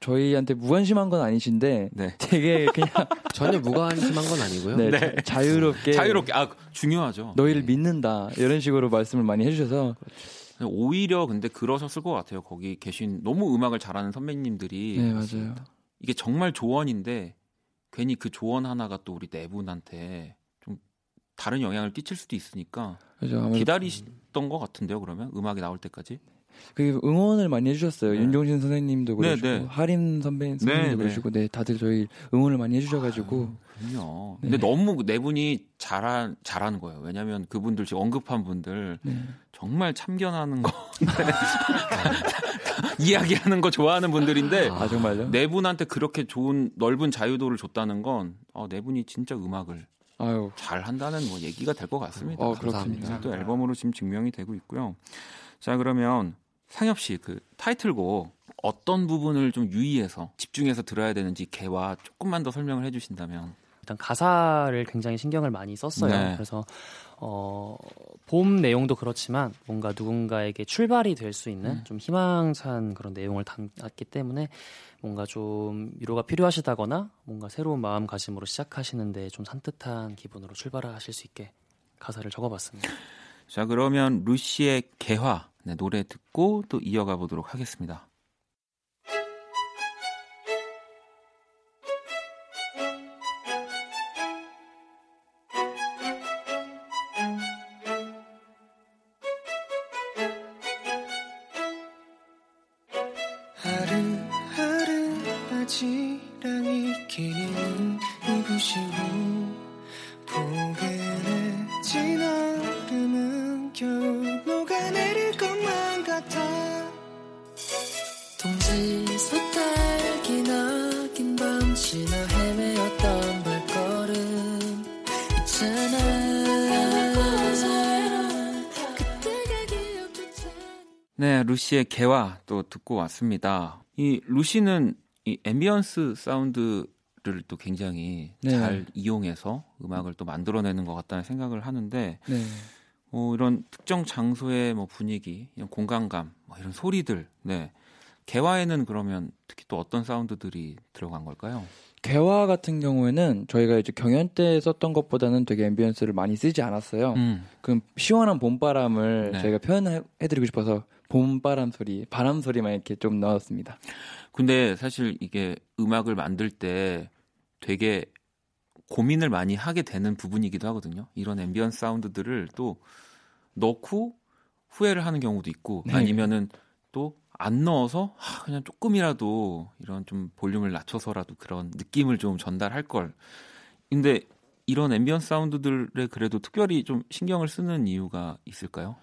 저희한테 무관심한 건 아니신데 네. 되게 그냥 전혀 무관심한 건 아니고요. 네, 네. 자- 자유롭게 자유롭게 아 중요하죠. 너희를 믿는다 이런 식으로 말씀을 많이 해주셔서 오히려 근데 그러셨을 것 같아요. 거기 계신 너무 음악을 잘하는 선배님들이 네 맞아요. 이게 정말 조언인데 괜히 그 조언 하나가 또 우리 네 분한테 좀 다른 영향을 끼칠 수도 있으니까 그죠. 아무래도 기다리셨던 것 같은데요. 그러면 음악이 나올 때까지. 그 응원을 많이 해주셨어요. 네. 윤종신 선생님도 네, 그러시고 네. 하림 선배 선생님도 네, 그러시고 네 다들 저희 응원을 많이 해주셔가지고 그럼요. 네. 근데 너무 네 분이 잘한 잘하는 거예요. 왜냐하면 그분들 지금 언급한 분들 네. 정말 참견하는 거 이야기하는 거 좋아하는 분들인데 아 정말요? 네 분한테 그렇게 좋은 넓은 자유도를 줬다는 건 어, 네 분이 진짜 음악을 아유 잘 한다는 뭐 얘기가 될 것 같습니다. 어. 그렇습니다. 또 앨범으로 지금 증명이 되고 있고요. 자 그러면 상엽 씨 그 타이틀곡 어떤 부분을 좀 유의해서 집중해서 들어야 되는지 개화 조금만 더 설명을 해주신다면. 일단 가사를 굉장히 신경을 많이 썼어요. 네. 그래서 어, 봄 내용도 그렇지만 뭔가 누군가에게 출발이 될 수 있는 음. 좀 희망찬 그런 내용을 담았기 때문에 뭔가 좀 위로가 필요하시다거나 뭔가 새로운 마음가짐으로 시작하시는데 좀 산뜻한 기분으로 출발하실 수 있게 가사를 적어봤습니다. 자 그러면 루시의 개화 네, 노래 듣고 또 이어가 보도록 하겠습니다. 루시의 개화 또 듣고 왔습니다. 이 루시는 이 ambience 사운드를 또 굉장히 네. 잘 이용해서 음악을 또 만들어내는 것 같다는 생각을 하는데 네. 어, 이런 특정 장소의 뭐 분위기, 이런 공간감, 뭐 이런 소리들, 네. 개화에는 그러면 특히 또 어떤 사운드들이 들어간 걸까요? 개화 같은 경우에는 저희가 이제 경연 때 썼던 것보다는 되게 ambience를 많이 쓰지 않았어요. 음. 그럼 시원한 봄바람을 네. 저희가 표현해드리고 싶어서 봄바람 소리, 바람 소리만 이렇게 좀 넣었습니다. 근데 사실 이게 음악을 만들 때 되게 고민을 많이 하게 되는 부분이기도 하거든요. 이런 ambient 사운드들을 또 넣고 후회를 하는 경우도 있고 네. 아니면은 또 안 넣어서 하, 그냥 조금이라도 이런 좀 볼륨을 낮춰서라도 그런 느낌을 좀 전달할 걸. 근데 이런 ambient 사운드들에 그래도 특별히 좀 신경을 쓰는 이유가 있을까요?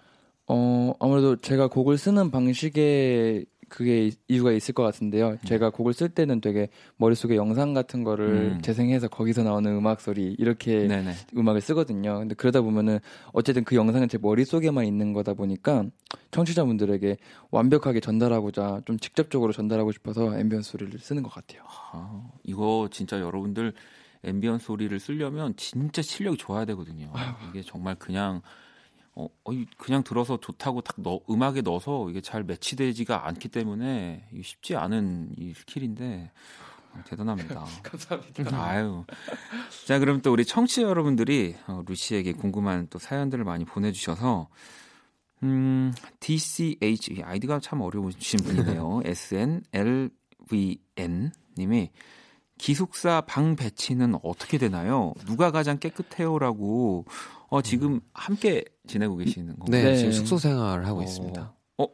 어, 아무래도 제가 곡을 쓰는 방식에 그게 이- 이유가 있을 것 같은데요. 제가 곡을 쓸 때는 되게 머릿속에 영상 같은 거를 음. 재생해서 거기서 나오는 음악 소리 이렇게 네네. 음악을 쓰거든요. 근데 그러다 보면은 어쨌든 그 영상은 제 머릿속에만 있는 거다 보니까 청취자분들에게 완벽하게 전달하고자 좀 직접적으로 전달하고 싶어서 ambience 소리를 쓰는 것 같아요. 아, 이거 진짜 여러분들 ambient 소리를 쓰려면 진짜 실력이 좋아야 되거든요. 이게 정말 그냥 어, 어, 이- 그냥 들어서 좋다고 딱 넣, 음악에 넣어서 이게 잘 매치되지가 않기 때문에 쉽지 않은 이 스킬인데 어, 대단합니다. 감사합니다. 아유. 자, 그럼 또 우리 청취 자 여러분들이 어, 루시에게 궁금한 또 사연들을 많이 보내주셔서 음, DCH 이 아이디가 참 어려우신 분이네요. SNLVN 님이 기숙사 방 배치는 어떻게 되나요? 누가 가장 깨끗해요라고 어, 지금 함께 지내고 계시는 건가요? 네, 네. 지금 숙소 생활을 하고 어, 있습니다. 어,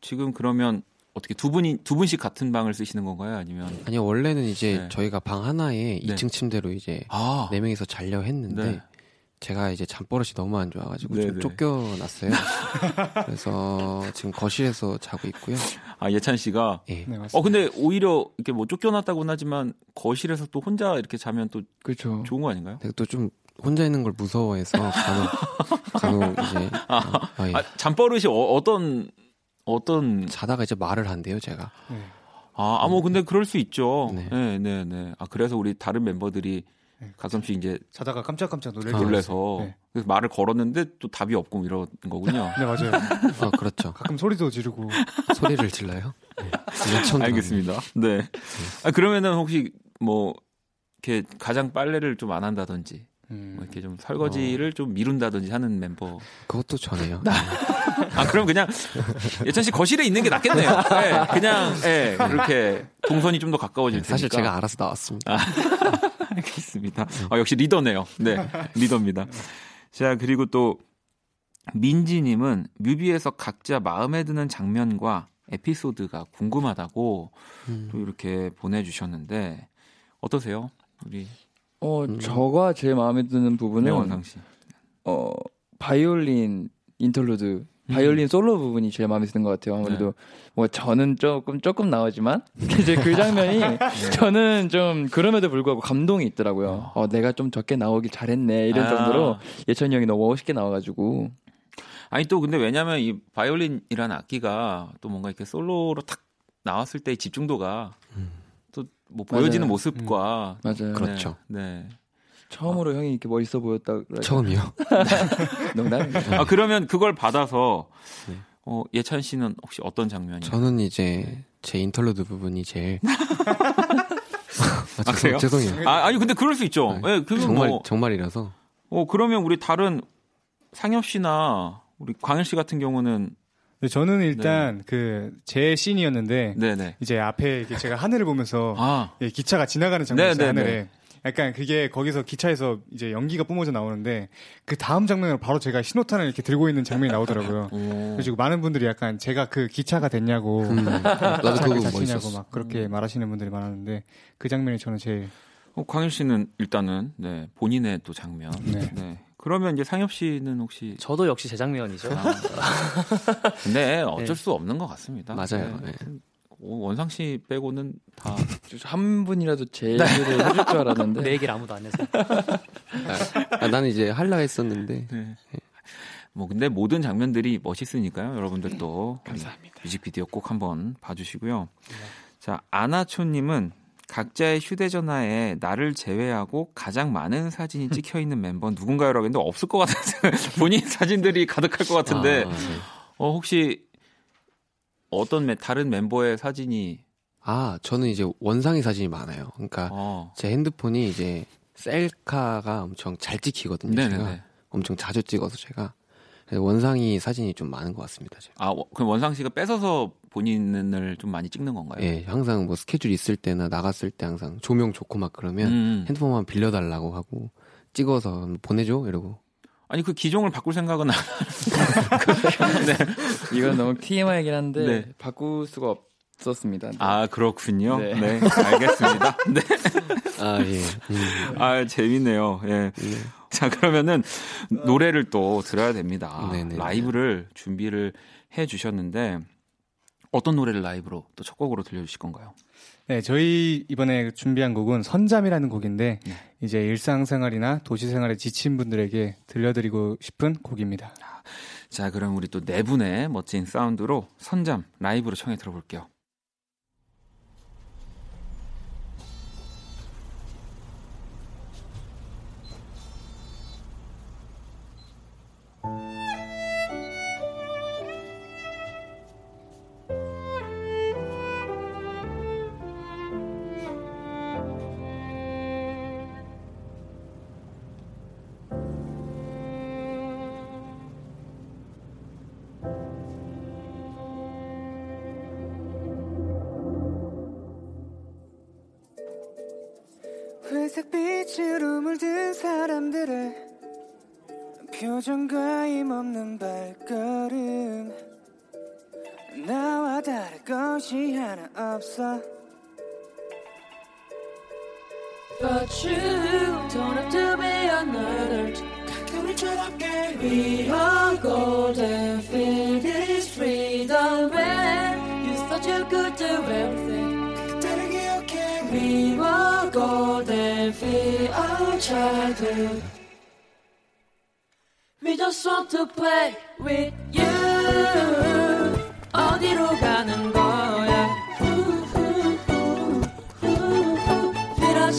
지금 그러면 어떻게 두 분이 두 분씩 같은 방을 쓰시는 건가요? 아니면 아니요, 원래는 이제 네. 저희가 방 하나에 네. 2층 침대로 이제 아, 네 명이서 자려 했는데 네. 제가 이제 잠버릇이 너무 안 좋아가지고 네, 좀 네. 쫓겨났어요. 그래서 지금 거실에서 자고 있고요. 아 예찬 씨가 예. 네, 맞습니다. 어 근데 오히려 이렇게 뭐 쫓겨났다고는 하지만 거실에서 또 혼자 이렇게 자면 또 그렇죠. 좋은 거 아닌가요? 또 좀 혼자 있는 걸 무서워해서 간혹, 간혹 이제 아, 아, 예. 아, 잠버릇이 어, 떤 어떤 자다가 이제 말을 한대요, 제가. 네. 아, 아, 뭐 근데 그럴 수 있죠. 네. 네, 네, 네. 아 그래서 우리 다른 멤버들이 가끔씩 이제 자다가 깜짝깜짝 아, 때 놀래서 네. 그래서 말을 걸었는데 또 답이 없고 이런 거군요. 네 맞아요. 아 그렇죠. 가끔 소리도 지르고 소리를 질러요. 네. 알겠습니다. 네. 아, 그러면은 혹시 뭐 이렇게 가장 빨래를 좀 안 한다든지 음. 뭐 이렇게 좀 설거지를 좀 미룬다든지 하는 멤버. 그것도 전해요. 아 그럼 그냥 예찬 씨 거실에 있는 게 낫겠네요. 네, 그냥 예 그렇게 동선이 좀 더 가까워질 테니까. 사실 제가 알아서 나왔습니다. 알겠습니다. 아, 역시 리더네요. 네, 리더입니다. 자, 그리고 또 민지님은 뮤비에서 각자 마음에 드는 장면과 에피소드가 궁금하다고 음. 또 이렇게 보내주셨는데 어떠세요, 우리 어, 음. 저가 제일 마음에 드는 부분은 배원상 씨? 어 바이올린 인터루드 바이올린 솔로 부분이 제일 마음에 드는 것 같아요. 아무래도 뭐 저는 조금 조금 나오지만 이제 그 장면이 저는 좀 그럼에도 불구하고 감동이 있더라고요. 어 내가 좀 적게 나오길 잘했네 이런 아. 정도로 예천이 형이 너무 멋있게 나와가지고 아니 또 근데 왜냐면 이 바이올린이라는 악기가 또 뭔가 이렇게 솔로로 탁 나왔을 때의 집중도가 또 뭐 보여지는 맞아요. 모습과 맞아요. 그렇죠. 네. 처음으로 형이 이렇게 멋있어 보였다. 처음이요. 농담입니다. 아 그러면 그걸 받아서 네. 어, 예찬 씨는 혹시 어떤 장면이? 저는 이제 제 인터루드 부분이 제일 아, 아? 죄송, 죄송해요. 아 아니 근데 그럴 수 있죠. 네. 예, 그건 정말 뭐 정말이라서 어 그러면 우리 다른 상엽 씨나 우리 광일 씨 같은 경우는 저는 일단 그제 씬이었는데 네네. 이제 앞에 이렇게 제가 하늘을 보면서 아 예, 기차가 지나가는 장면이 네, 네, 하늘에. 약간 그게 거기서 기차에서 이제 연기가 뿜어져 나오는데 그 다음 장면으로 바로 제가 신호탄을 이렇게 들고 있는 장면이 나오더라고요. 오. 그리고 많은 분들이 약간 제가 그 기차가 됐냐고 음, 나도 그거 자치냐고. 막 그렇게 말하시는 분들이 많았는데 그 장면이 저는 제일 어, 광일 씨는 일단은 네 본인의 또 장면. 네. 네. 그러면 이제 상엽 씨는 혹시 저도 역시 제 장면이죠. 근데 어쩔 네. 수 없는 것 같습니다. 맞아요. 네. 네. 오, 원상 씨 빼고는 다 한 분이라도 제 얘기를 해줄 줄 알았는데 내 얘기를 아무도 안 해서. 아, 나는 이제 할라 했었는데 네. 뭐 근데 모든 장면들이 멋있으니까요. 여러분들도 감사합니다. 뮤직비디오 꼭 한번 봐주시고요. 자 아나초님은 각자의 휴대전화에 나를 제외하고 가장 많은 사진이 찍혀 있는 멤버 는 누군가요라고 했는데 없을 것 같아서 본인 사진들이 가득할 것 같은데 아, 네. 어 혹시 어떤 멤- 다른 멤버의 사진이 아, 저는 이제 원상의 사진이 많아요. 그러니까 어 제 핸드폰이 이제 셀카가 엄청 잘 찍히거든요. 제가 네네네 엄청 자주 찍어서 제가 원상이 사진이 좀 많은 것 같습니다. 제가. 아 워- 그럼 원상 씨가 뺏어서 본인을 좀 많이 찍는 건가요? 예, 항상 뭐 스케줄 있을 때나 나갔을 때 항상 조명 좋고 막 그러면 음. 핸드폰만 빌려달라고 하고 찍어서 보내줘 이러고 아니 그 기종을 바꿀 생각은 안 이건 너무 TMI이긴 한데 네. 바꿀 수가 없었습니다. 아 그렇군요. 네, 네. 알겠습니다. 네, 아 예. 음, 아 재밌네요. 예. 네. 자 그러면은 노래를 또 들어야 됩니다. 네네. 라이브를 준비를 해 주셨는데 어떤 노래를 라이브로 또 첫 곡으로 들려주실 건가요? 네, 저희 이번에 준비한 곡은 선잠이라는 곡인데 네. 이제 일상생활이나 도시생활에 지친 분들에게 들려드리고 싶은 곡입니다. 자 그럼 우리 또 네 분의 멋진 사운드로 선잠 라이브로 청해 들어볼게요. 사람들의 표정과 힘없는 발걸음 나와 다를 것이 하나 없어 But you don't have to be another. We are golden, feel this freedom when you thought you could do everything. 그때를 기억해 We were golden, feel our childhood. We just want to play with you. 어디로 가는 거야? Feel our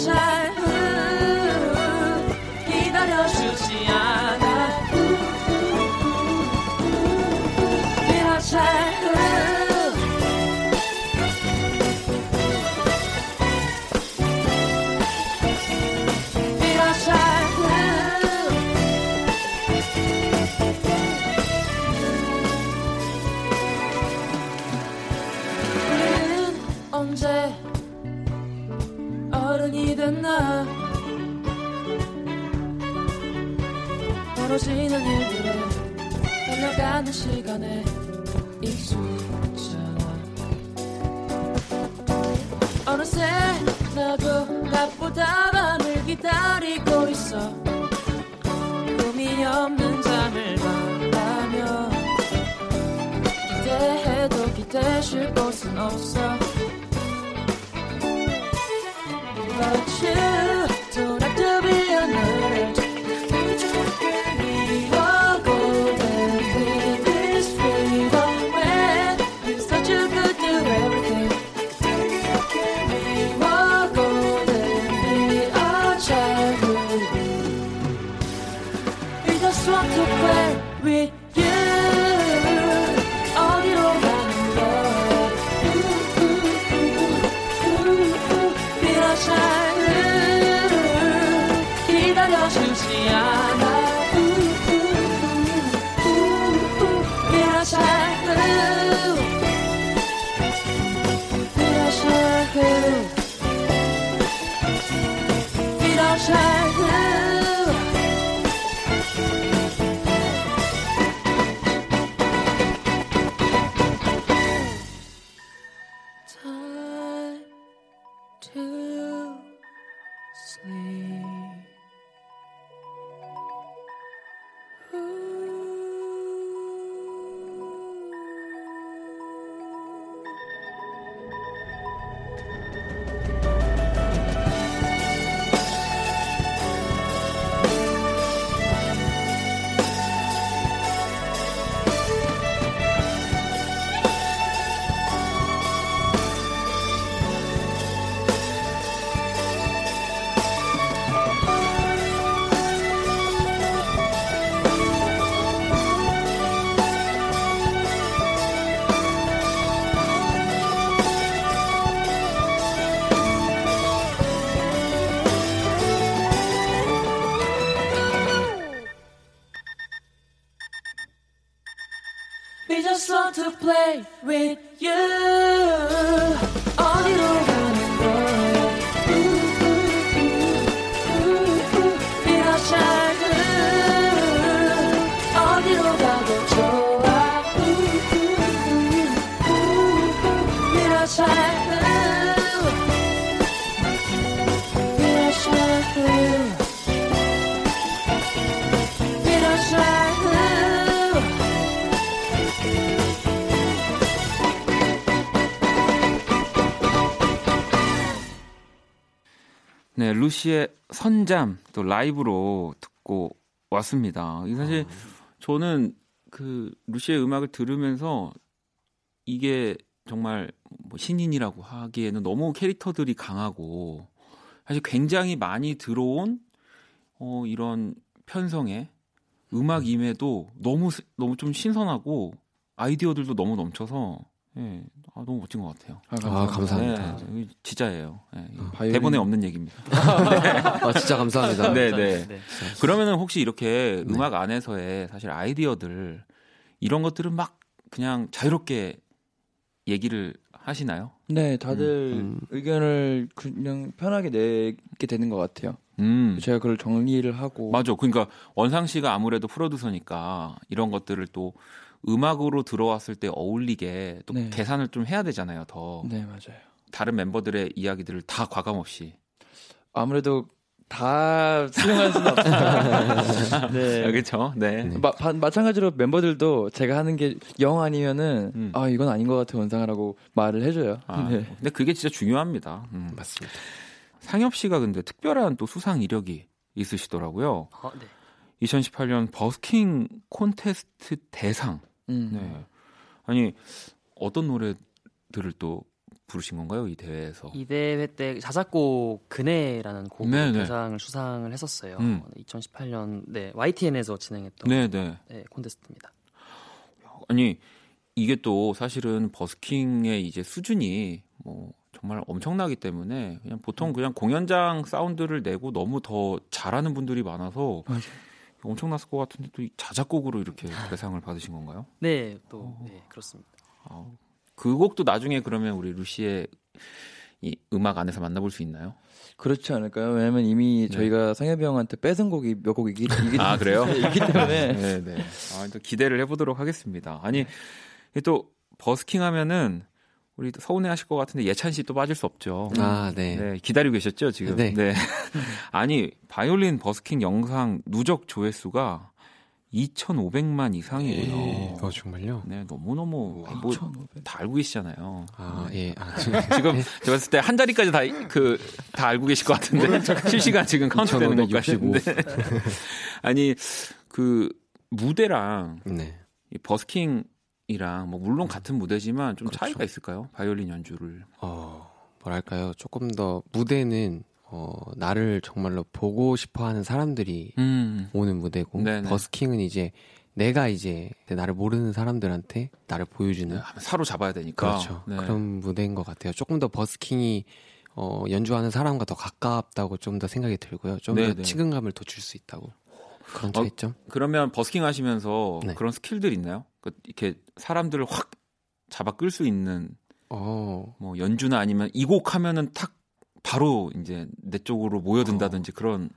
play. 루시의 선잠 또 라이브로 듣고 왔습니다. 이 사실 저는 그 루시의 음악을 들으면서 이게 정말 뭐 신인이라고 하기에는 너무 캐릭터들이 강하고 사실 굉장히 많이 들어온 어 이런 편성의 음악임에도 너무 스- 너무 좀 신선하고 아이디어들도 너무 넘쳐서 예, 아, 너무 멋진 것 같아요. 아, 감사합니다. 네, 이거 진짜예요. 예, 이거 바이올린- 대본에 없는 얘기입니다. 아, 진짜 감사합니다. 네, 네. 네. 그러면은 혹시 이렇게 네. 음악 안에서의 사실 아이디어들 이런 것들은 막 그냥 자유롭게 얘기를 하시나요? 네, 다들 음. 의견을 그냥 편하게 내게 되는 것 같아요. 음. 제가 그걸 정리를 하고 맞아. 그러니까 원상 씨가 아무래도 프로듀서니까 이런 것들을 또 음악으로 들어왔을 때 어울리게 또 네. 계산을 좀 해야 되잖아요. 더 네, 맞아요. 다른 멤버들의 이야기들을 다 과감 없이. 아무래도 다 수용할 수는 없어요. 네. 그렇죠. 네. 마, 바- 마찬가지로 멤버들도 제가 하는 게 영 아니면은 음. 아 이건 아닌 것 같아 원상이라고 말을 해줘요. 아, 네. 근데 그게 진짜 중요합니다. 음. 맞습니다. 상엽 씨가 근데 특별한 또 수상 이력이 있으시더라고요. 어, 네. 2018년 버스킹 콘테스트 대상. 음. 네. 아니 어떤 노래들을 또 부르신 건가요 이 대회에서? 이 대회 때 자작곡 그네라는 곡으로 네, 네. 대상을 수상을 했었어요. 음. 2018년 네 YTN에서 진행했던 네, 네. 네, 콘테스트입니다. 아니 이게 또 사실은 버스킹의 이제 수준이 뭐 정말 엄청나기 때문에 그냥 보통 그냥 공연장 사운드를 내고 너무 더 잘하는 분들이 많아서 맞아요. 엄청났을 것 같은데 또이 자작곡으로 이렇게 대상을 받으신 건가요? 네, 또 어. 네, 그렇습니다. 아, 그 곡도 나중에 그러면 우리 루시의 이 음악 안에서 만나볼 수 있나요? 그렇지 않을까요? 왜냐면 이미 네. 저희가 상엽이 형한테 뺏은 곡이 몇 곡이기 이기, 아 그래요? 있기 때문에 네, 네. 아, 또 기대를 해보도록 하겠습니다. 아니 이게 또 버스킹 하면은 우리 또 서운해하실 것 같은데 예찬 씨 또 빠질 수 없죠. 아, 네. 네, 기다리고 계셨죠 지금. 네. 아니 바이올린 버스킹 영상 누적 조회수가 2,500만 이상이에요. 어, 정말요? 네, 너무 너무 뭐다 알고 계시잖아요. 아, 예. 아, 지금 제가 봤을 때 한 자리까지 다 그 다 알고 계실 것 같은데 실시간 지금 카운트 되는 것 2565. 같은데 아니 그 무대랑 네. 이 버스킹 이랑 뭐 물론 같은 무대지만 좀 차이가 있을까요? 바이올린 연주를 어, 뭐랄까요. 조금 더 무대는 어, 나를 정말로 보고 싶어 하는 사람들이 음. 오는 무대고 네네. 버스킹은 이제 내가 이제 나를 모르는 사람들한테 나를 보여주는 사로잡아야 되니까 그렇죠. 네. 그런 무대인 것 같아요. 조금 더 버스킹이 어, 연주하는 사람과 더 가깝다고 좀 더 생각이 들고요. 좀 더. 친근감을 더 줄 수 있다고 그런 어, 차이점. 그러면 버스킹 하시면서 네. 그런 스킬들 있나요? 그 이렇게 사람들을 확 잡아 끌 수 있는 어, 뭐 연주나 아니면 이 곡 하면은 탁 바로 이제 내 쪽으로 모여든다든지 그런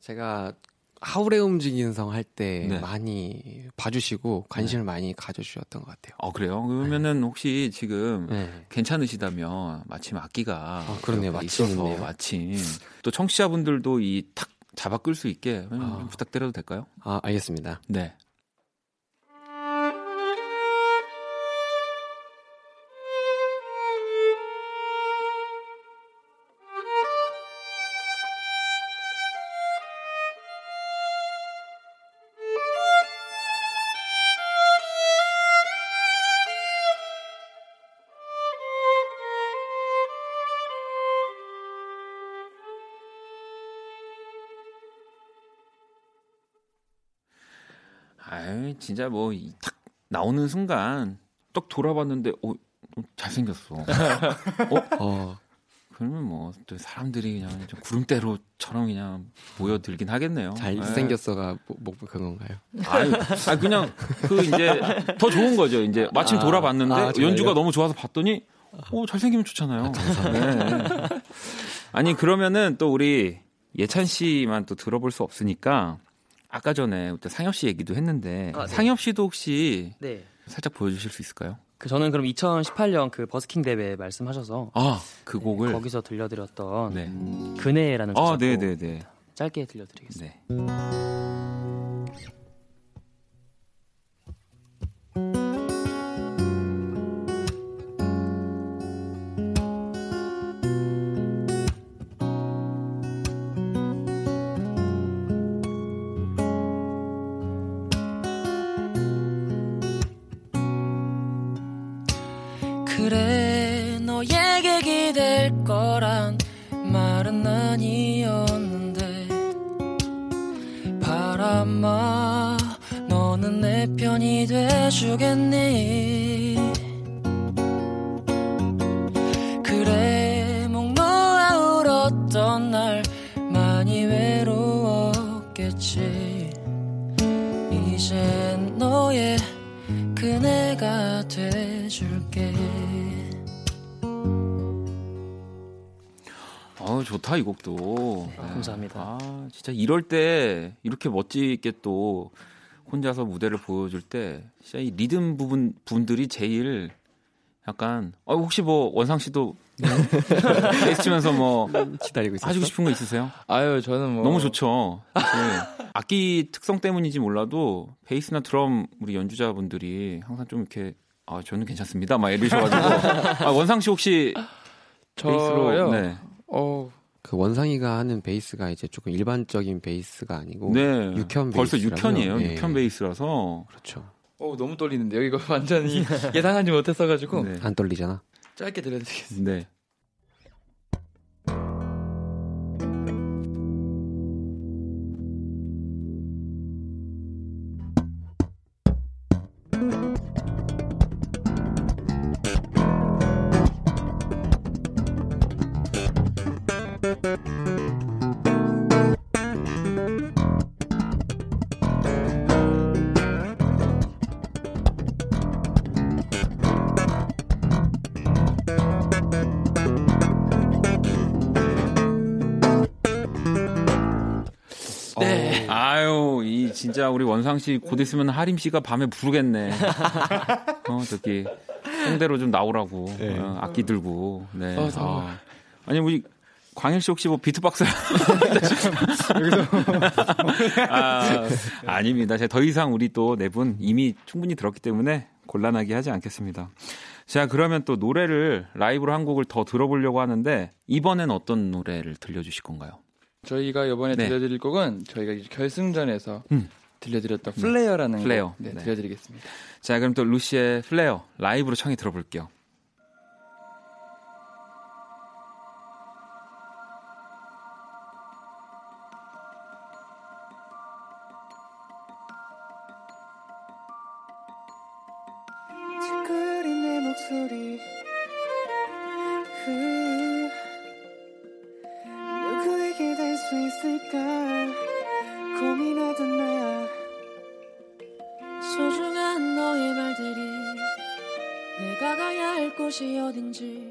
제가 하울의 움직이는 성 할때 네. 많이 봐주시고 관심을 많이 가져주셨던 것 같아요. 어 그래요? 그러면은 혹시 지금 네. 괜찮으시다면 마침 악기가 아, 그러네요. 마침 있어서. 마침 또 청취자분들도 이 탁 잡아 끌 수 있게 좀 아. 부탁드려도 될까요? 아, 알겠습니다. 네. 진짜 뭐 탁 나오는 순간 딱 돌아봤는데 어 잘생겼어. 어? 어, 그러면 뭐 또 사람들이 그냥 좀 구름대로처럼 그냥 모여들긴 하겠네요. 잘생겼어가 뭐, 뭐 그건가요? 아유, 아 그냥 그 이제 더 좋은 거죠. 이제 마침 아, 돌아봤는데 아? 연주가 너무 좋아서 봤더니 오 잘생기면 좋잖아요. 네. 아니 그러면은 또 우리 예찬 씨만 또 들어볼 수 없으니까 아까 전에 상엽 씨 얘기도 했는데 아, 네. 상엽 씨도 혹시 네. 살짝 보여주실 수 있을까요? 그 저는 그럼 2018년 그 버스킹 대회 말씀하셔서 아그 곡을 거기서 들려드렸던 네. 그네라는 아 네네네. 짧게 들려드리겠습니다. 어 좋다 이 곡도. 네. 감사합니다. 아 진짜 이럴 때 이렇게 멋지게 또 혼자서 무대를 보여줄 때 진짜 이 리듬 부분 분들이 제일 약간 어 혹시 뭐 원상 씨도 베이스 치면서 뭐 기다리고 있었어. 하시고 싶은 거 있으세요? 아유 저는 뭐 너무 좋죠. 악기 특성 때문인지 몰라도 베이스나 드럼 우리 연주자분들이 항상 좀 이렇게 아 저는 괜찮습니다. 막 이러셔가지고 아, 원상 씨 혹시 베이스로 저요. 네. 어 그 원상이가 하는 베이스가 이제 조금 일반적인 베이스가 아니고 네. 육현 벌써 베이스라고요. 육현이에요. 네. 육현 베이스라서 그렇죠. 어, 너무 떨리는데요. 이거 완전히 예상하지 못했어가지고 네. 안 떨리잖아. 짧게 들려드리겠습니다. 네. 진짜 우리 원상 씨 곧 있으면 하림 씨가 밤에 부르겠네. 어, 저기 홍대로 좀 나오라고. 네. 어, 악기 들고. 네. 어. 아. 아니 우리 광일 씨 혹시 뭐 비트박스 아, 아닙니다. 제가 더 이상 우리 또 네 분 이미 충분히 들었기 때문에 곤란하게 하지 않겠습니다. 자, 그러면 또 노래를 라이브로 한 곡을 더 들어보려고 하는데 이번엔 어떤 노래를 들려주실 건가요? 저희가 이번에 네. 들려드릴 곡은 저희가 이제 결승전에서 음. 들려드렸던 플레이어라는 플레이어. 곡 네, 네. 들려드리겠습니다. 자, 그럼 또 루시의 플레어 라이브로 청해 들어볼게요. 누구에게 될 수 있을까 가야 할곳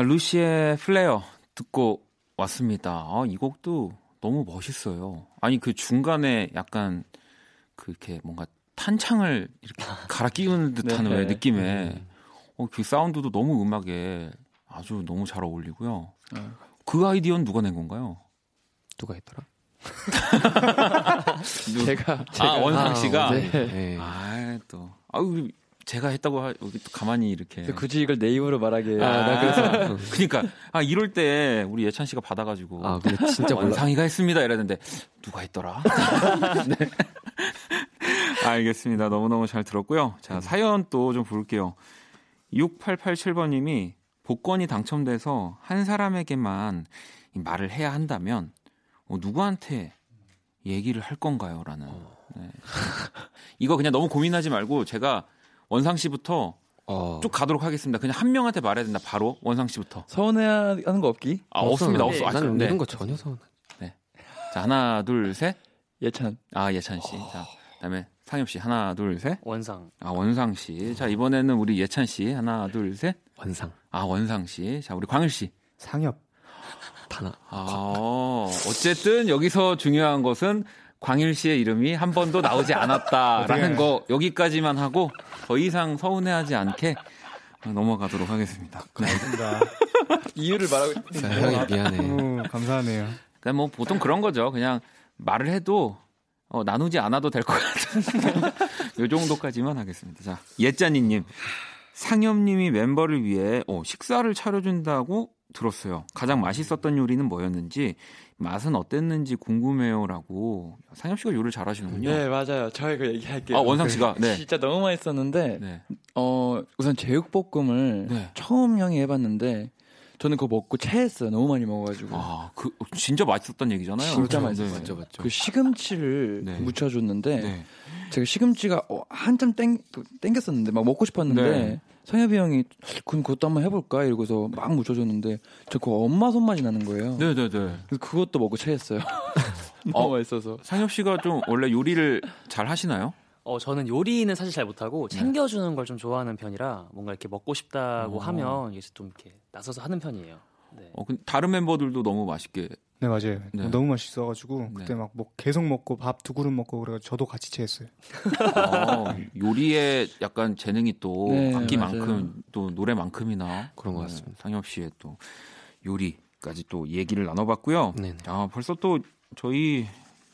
자, 루시의 플레어 듣고 왔습니다. 아, 이 곡도 너무 멋있어요. 아니, 그 중간에 약간 그렇게 뭔가 탄창을 이렇게 갈아 끼우는 듯한 네. 왜 느낌에 어, 그 사운드도 너무 음악에 아주 너무 잘 어울리고요. 아. 그 아이디어는 누가 낸 건가요? 누가 했더라? 제가 아, 원상 씨가? 네. 네. 아, 또. 아유, 제가 했다고 하, 여기 또 가만히 이렇게. 굳이 이걸 내 입으로 말하게. 아, 나 그래서 그러니까 아 이럴 때 우리 예찬 씨가 받아가지고 아, 근데 진짜. 원상이가 했습니다 이랬는데 누가 했더라? 네. 알겠습니다. 너무너무 잘 들었고요. 자 사연 또 좀 볼게요. 6887번님이 복권이 당첨돼서 한 사람에게만 이 말을 해야 한다면 어, 누구한테 얘기를 할 건가요? 라는. 네. 이거 그냥 너무 고민하지 말고 제가 원상 씨부터 어. 쭉 가도록 하겠습니다. 그냥 한 명한테 말해야 된다. 바로 원상 씨부터. 서운해하는 거 없기? 아 없습니다. 없어. 아, 나는 네. 이런 거 전혀 서운해. 자 하나 둘 셋. 예찬. 아 예찬 씨. 자 그다음에 상엽 씨 하나 둘 셋. 원상. 아 원상 씨. 자 이번에는 우리 예찬 씨 하나 둘 셋. 원상. 아 원상 씨. 자 우리 광일 씨. 상엽. 단아. 아 어쨌든 여기서 중요한 것은 광일 씨의 이름이 한 번도 나오지 않았다라는 거 여기까지만 하고 더 이상 서운해하지 않게 넘어가도록 하겠습니다. 네. 알겠습니다. 이유를 말하고 자, 형이 미안해. 너무 감사하네요. 그러니까 뭐 보통 그런 거죠. 그냥 말을 해도 어, 나누지 않아도 될 것 같은 요 정도까지만 하겠습니다. 자 예짠이님 상엽님이 멤버를 위해 어, 식사를 차려준다고 들었어요. 가장 맛있었던 요리는 뭐였는지 맛은 어땠는지 궁금해요라고 상엽 씨가 요리를 잘하시는군요. 네 맞아요. 저희 그 얘기할게요. 아 원상 씨가 네. 진짜 너무 맛있었는데 네. 어 우선 제육볶음을 네. 처음 형이 해봤는데 저는 그거 먹고 체했어요. 너무 많이 먹어가지고. 아, 그 진짜 맛있었던 얘기잖아요. 진짜 네. 맛있었어요. 맞죠, 맞죠. 그 시금치를 네. 묻혀줬는데 네. 제가 시금치가 어, 한참 땡 그, 땡겼었는데 막 먹고 싶었는데 네. 성엽이 형이 그럼 그것도 한번 해볼까 이러고서 막 묻혀줬는데 저그 엄마 손맛이 나는 거예요. 네, 네, 네. 그래서 그것도 먹고 체했어요. 너무 맛있어서. 상엽 씨가 좀 원래 요리를 잘 하시나요? 어 저는 요리는 사실 잘 못하고 네. 챙겨주는 걸 좀 좋아하는 편이라 뭔가 이렇게 먹고 싶다고 어. 하면 이게 좀 이렇게 나서서 하는 편이에요. 네. 어, 근데 다른 멤버들도 너무 맛있게. 네 맞아요. 네. 너무 맛있어가지고 그때 네. 막 뭐 계속 먹고 밥 두 그릇 먹고 그래가지고 저도 같이 체했어요. 어, 요리에 약간 재능이 또 네, 악기만큼 맞아요. 또 노래만큼이나 그런 것 네, 같습니다. 상엽 씨의 또 요리까지 또 얘기를 나눠봤고요. 네. 아 벌써 또 저희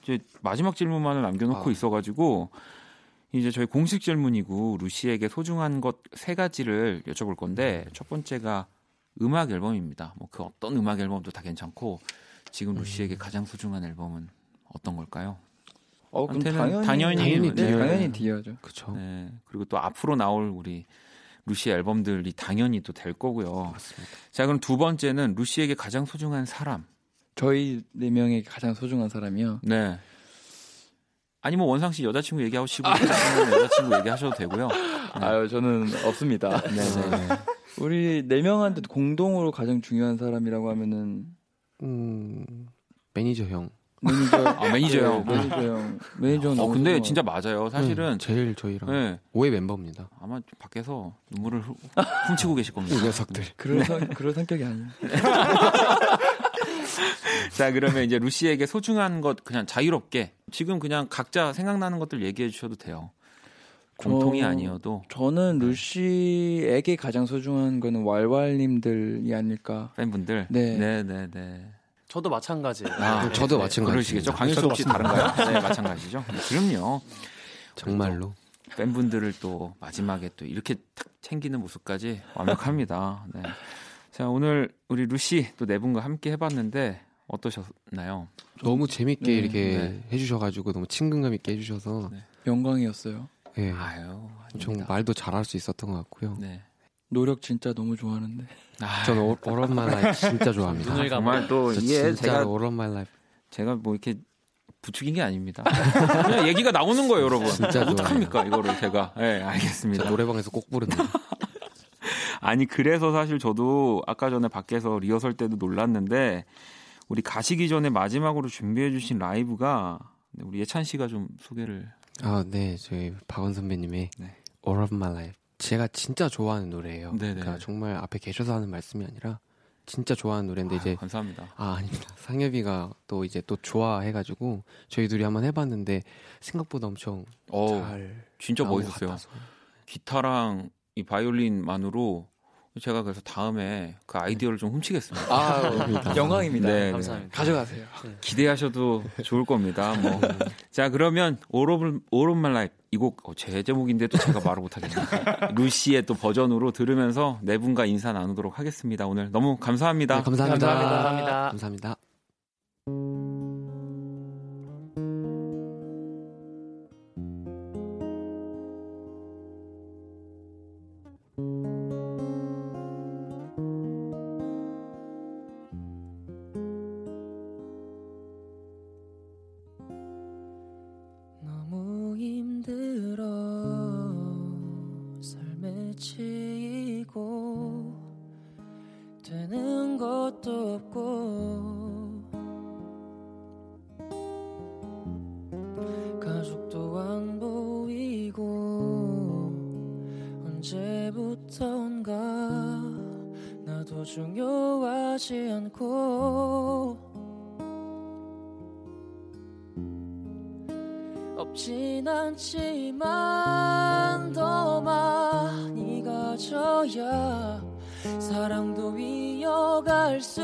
이제 마지막 질문만을 남겨놓고 아. 있어가지고 이제 저희 공식 질문이고 루시에게 소중한 것 세 가지를 여쭤볼 건데 첫 번째가 음악 앨범입니다. 뭐 그 어떤 음악 앨범도 다 괜찮고 지금 루시에게 가장 소중한 앨범은 어떤 걸까요? 어, 그럼 한테는 당연히 당연히 네, 디어죠. 당연히 디어죠. 그쵸. 네. 그리고 또 앞으로 나올 우리 루시 앨범들이 당연히 또 될 거고요. 맞습니다. 자, 그럼 두 번째는 루시에게 가장 소중한 사람. 저희 네 명에게 가장 소중한 사람이요. 네. 아니 뭐 원상 씨 여자친구 얘기하시고 싶으면 여자친구 얘기하셔도 되고요. 아유 저는 없습니다. 네, 네. 우리 네 명한테 공동으로 가장 중요한 사람이라고 하면은 음, 매니저 형. 매니저 아, 매니저 형. 네, 매니저 형 매니저 형 어, 근데 좋아. 진짜 맞아요. 사실은 음, 제일 저희랑 네. 오해 멤버입니다. 아마 밖에서 눈물을 후- 훔치고 계실 겁니다. 이 녀석들. 그런 성, 그런 성격이 아니에요. 자, 그러면 이제 루시에게 소중한 것 그냥 자유롭게 지금 그냥 각자 생각나는 것들 얘기해 주셔도 돼요. 공통이 저- 아니어도 저는 루시에게 가장 소중한 거는 왈왈님들이 아닐까. 팬분들. 네. 네, 네, 네. 저도 마찬가지예요. 아, 저도 네, 마찬가지입니다. 그러시겠죠. 강일수 혹시 다른가요? 네, 마찬가지죠. 네, 그럼요. 정말로. 팬분들을 또 마지막에 또 이렇게 탁 챙기는 모습까지 완벽합니다. 네. 자, 오늘 우리 루시 또 네 분과 함께 해봤는데 어떠셨나요? 너무 재밌게 네, 이렇게 네. 해주셔가지고 너무 친근감 있게 해주셔서 네. 영광이었어요. 예, 아유, 좀. 말도 잘할 수 있었던 것 같고요. 네. 노력 진짜 너무 좋아하는데. 아, 저는 오- All of My Life 진짜 좋아합니다. 정말 또저 이게 진짜 제가 All of My Life 제가 뭐 이렇게 부추긴 게 아닙니다. 그냥 얘기가 나오는 거예요, 여러분. 진짜 좋아요. 어떡합니까, 이거를 제가. 네, 저 알겠습니다. 노래방에서 꼭 부른다. 아니, 그래서 사실 저도 아까 전에 밖에서 리허설 때도 놀랐는데, 우리 가시기 전에 마지막으로 준비해주신 라이브가, 네, 우리 예찬 씨가 좀 소개를. 아, 네, 저희 박원 선배님의 네. All of My Life 제가 진짜 좋아하는 노래예요. 네네. 그러니까 정말 앞에 계셔서 하는 말씀이 아니라 진짜 좋아하는 노래인데 이제 아, 감사합니다. 아 아닙니다. 상엽이가 또 이제 또 좋아해 가지고 저희 둘이 한번 해 봤는데 생각보다 엄청 어 잘 진짜 멋있었어요. 기타랑 이 바이올린만으로 제가 그래서 다음에 그 아이디어를 좀 훔치겠습니다. 아, 영광입니다. 네, 감사합니다. 가져가세요. 기대하셔도 좋을 겁니다. 뭐. 자, 그러면 My Life 이곡 어, 제 제목인데 또 제가 말을 못하겠네요. 루시의 또 버전으로 들으면서 네 분과 인사 나누도록 하겠습니다. 오늘 너무 감사합니다. 네, 감사합니다. 감사합니다. 감사합니다. 너무 중요하지 않고 없진 않지만 더 많이 가져야 사랑도 이어갈 수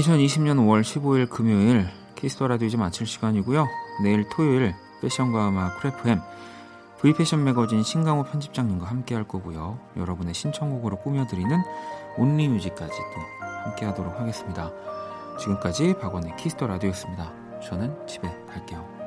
(2020년 5월 15일) 금요일 키스 더 라디오 이제 마칠 시간이고요. 내일 토요일 패션과 음악 크래프햄 V패션 매거진 신강호 편집장님과 함께 할 거고요. 여러분의 신청곡으로 꾸며드리는 only music까지 또 함께 하도록 하겠습니다. 지금까지 박원의 키스 더 라디오였습니다. 저는 집에 갈게요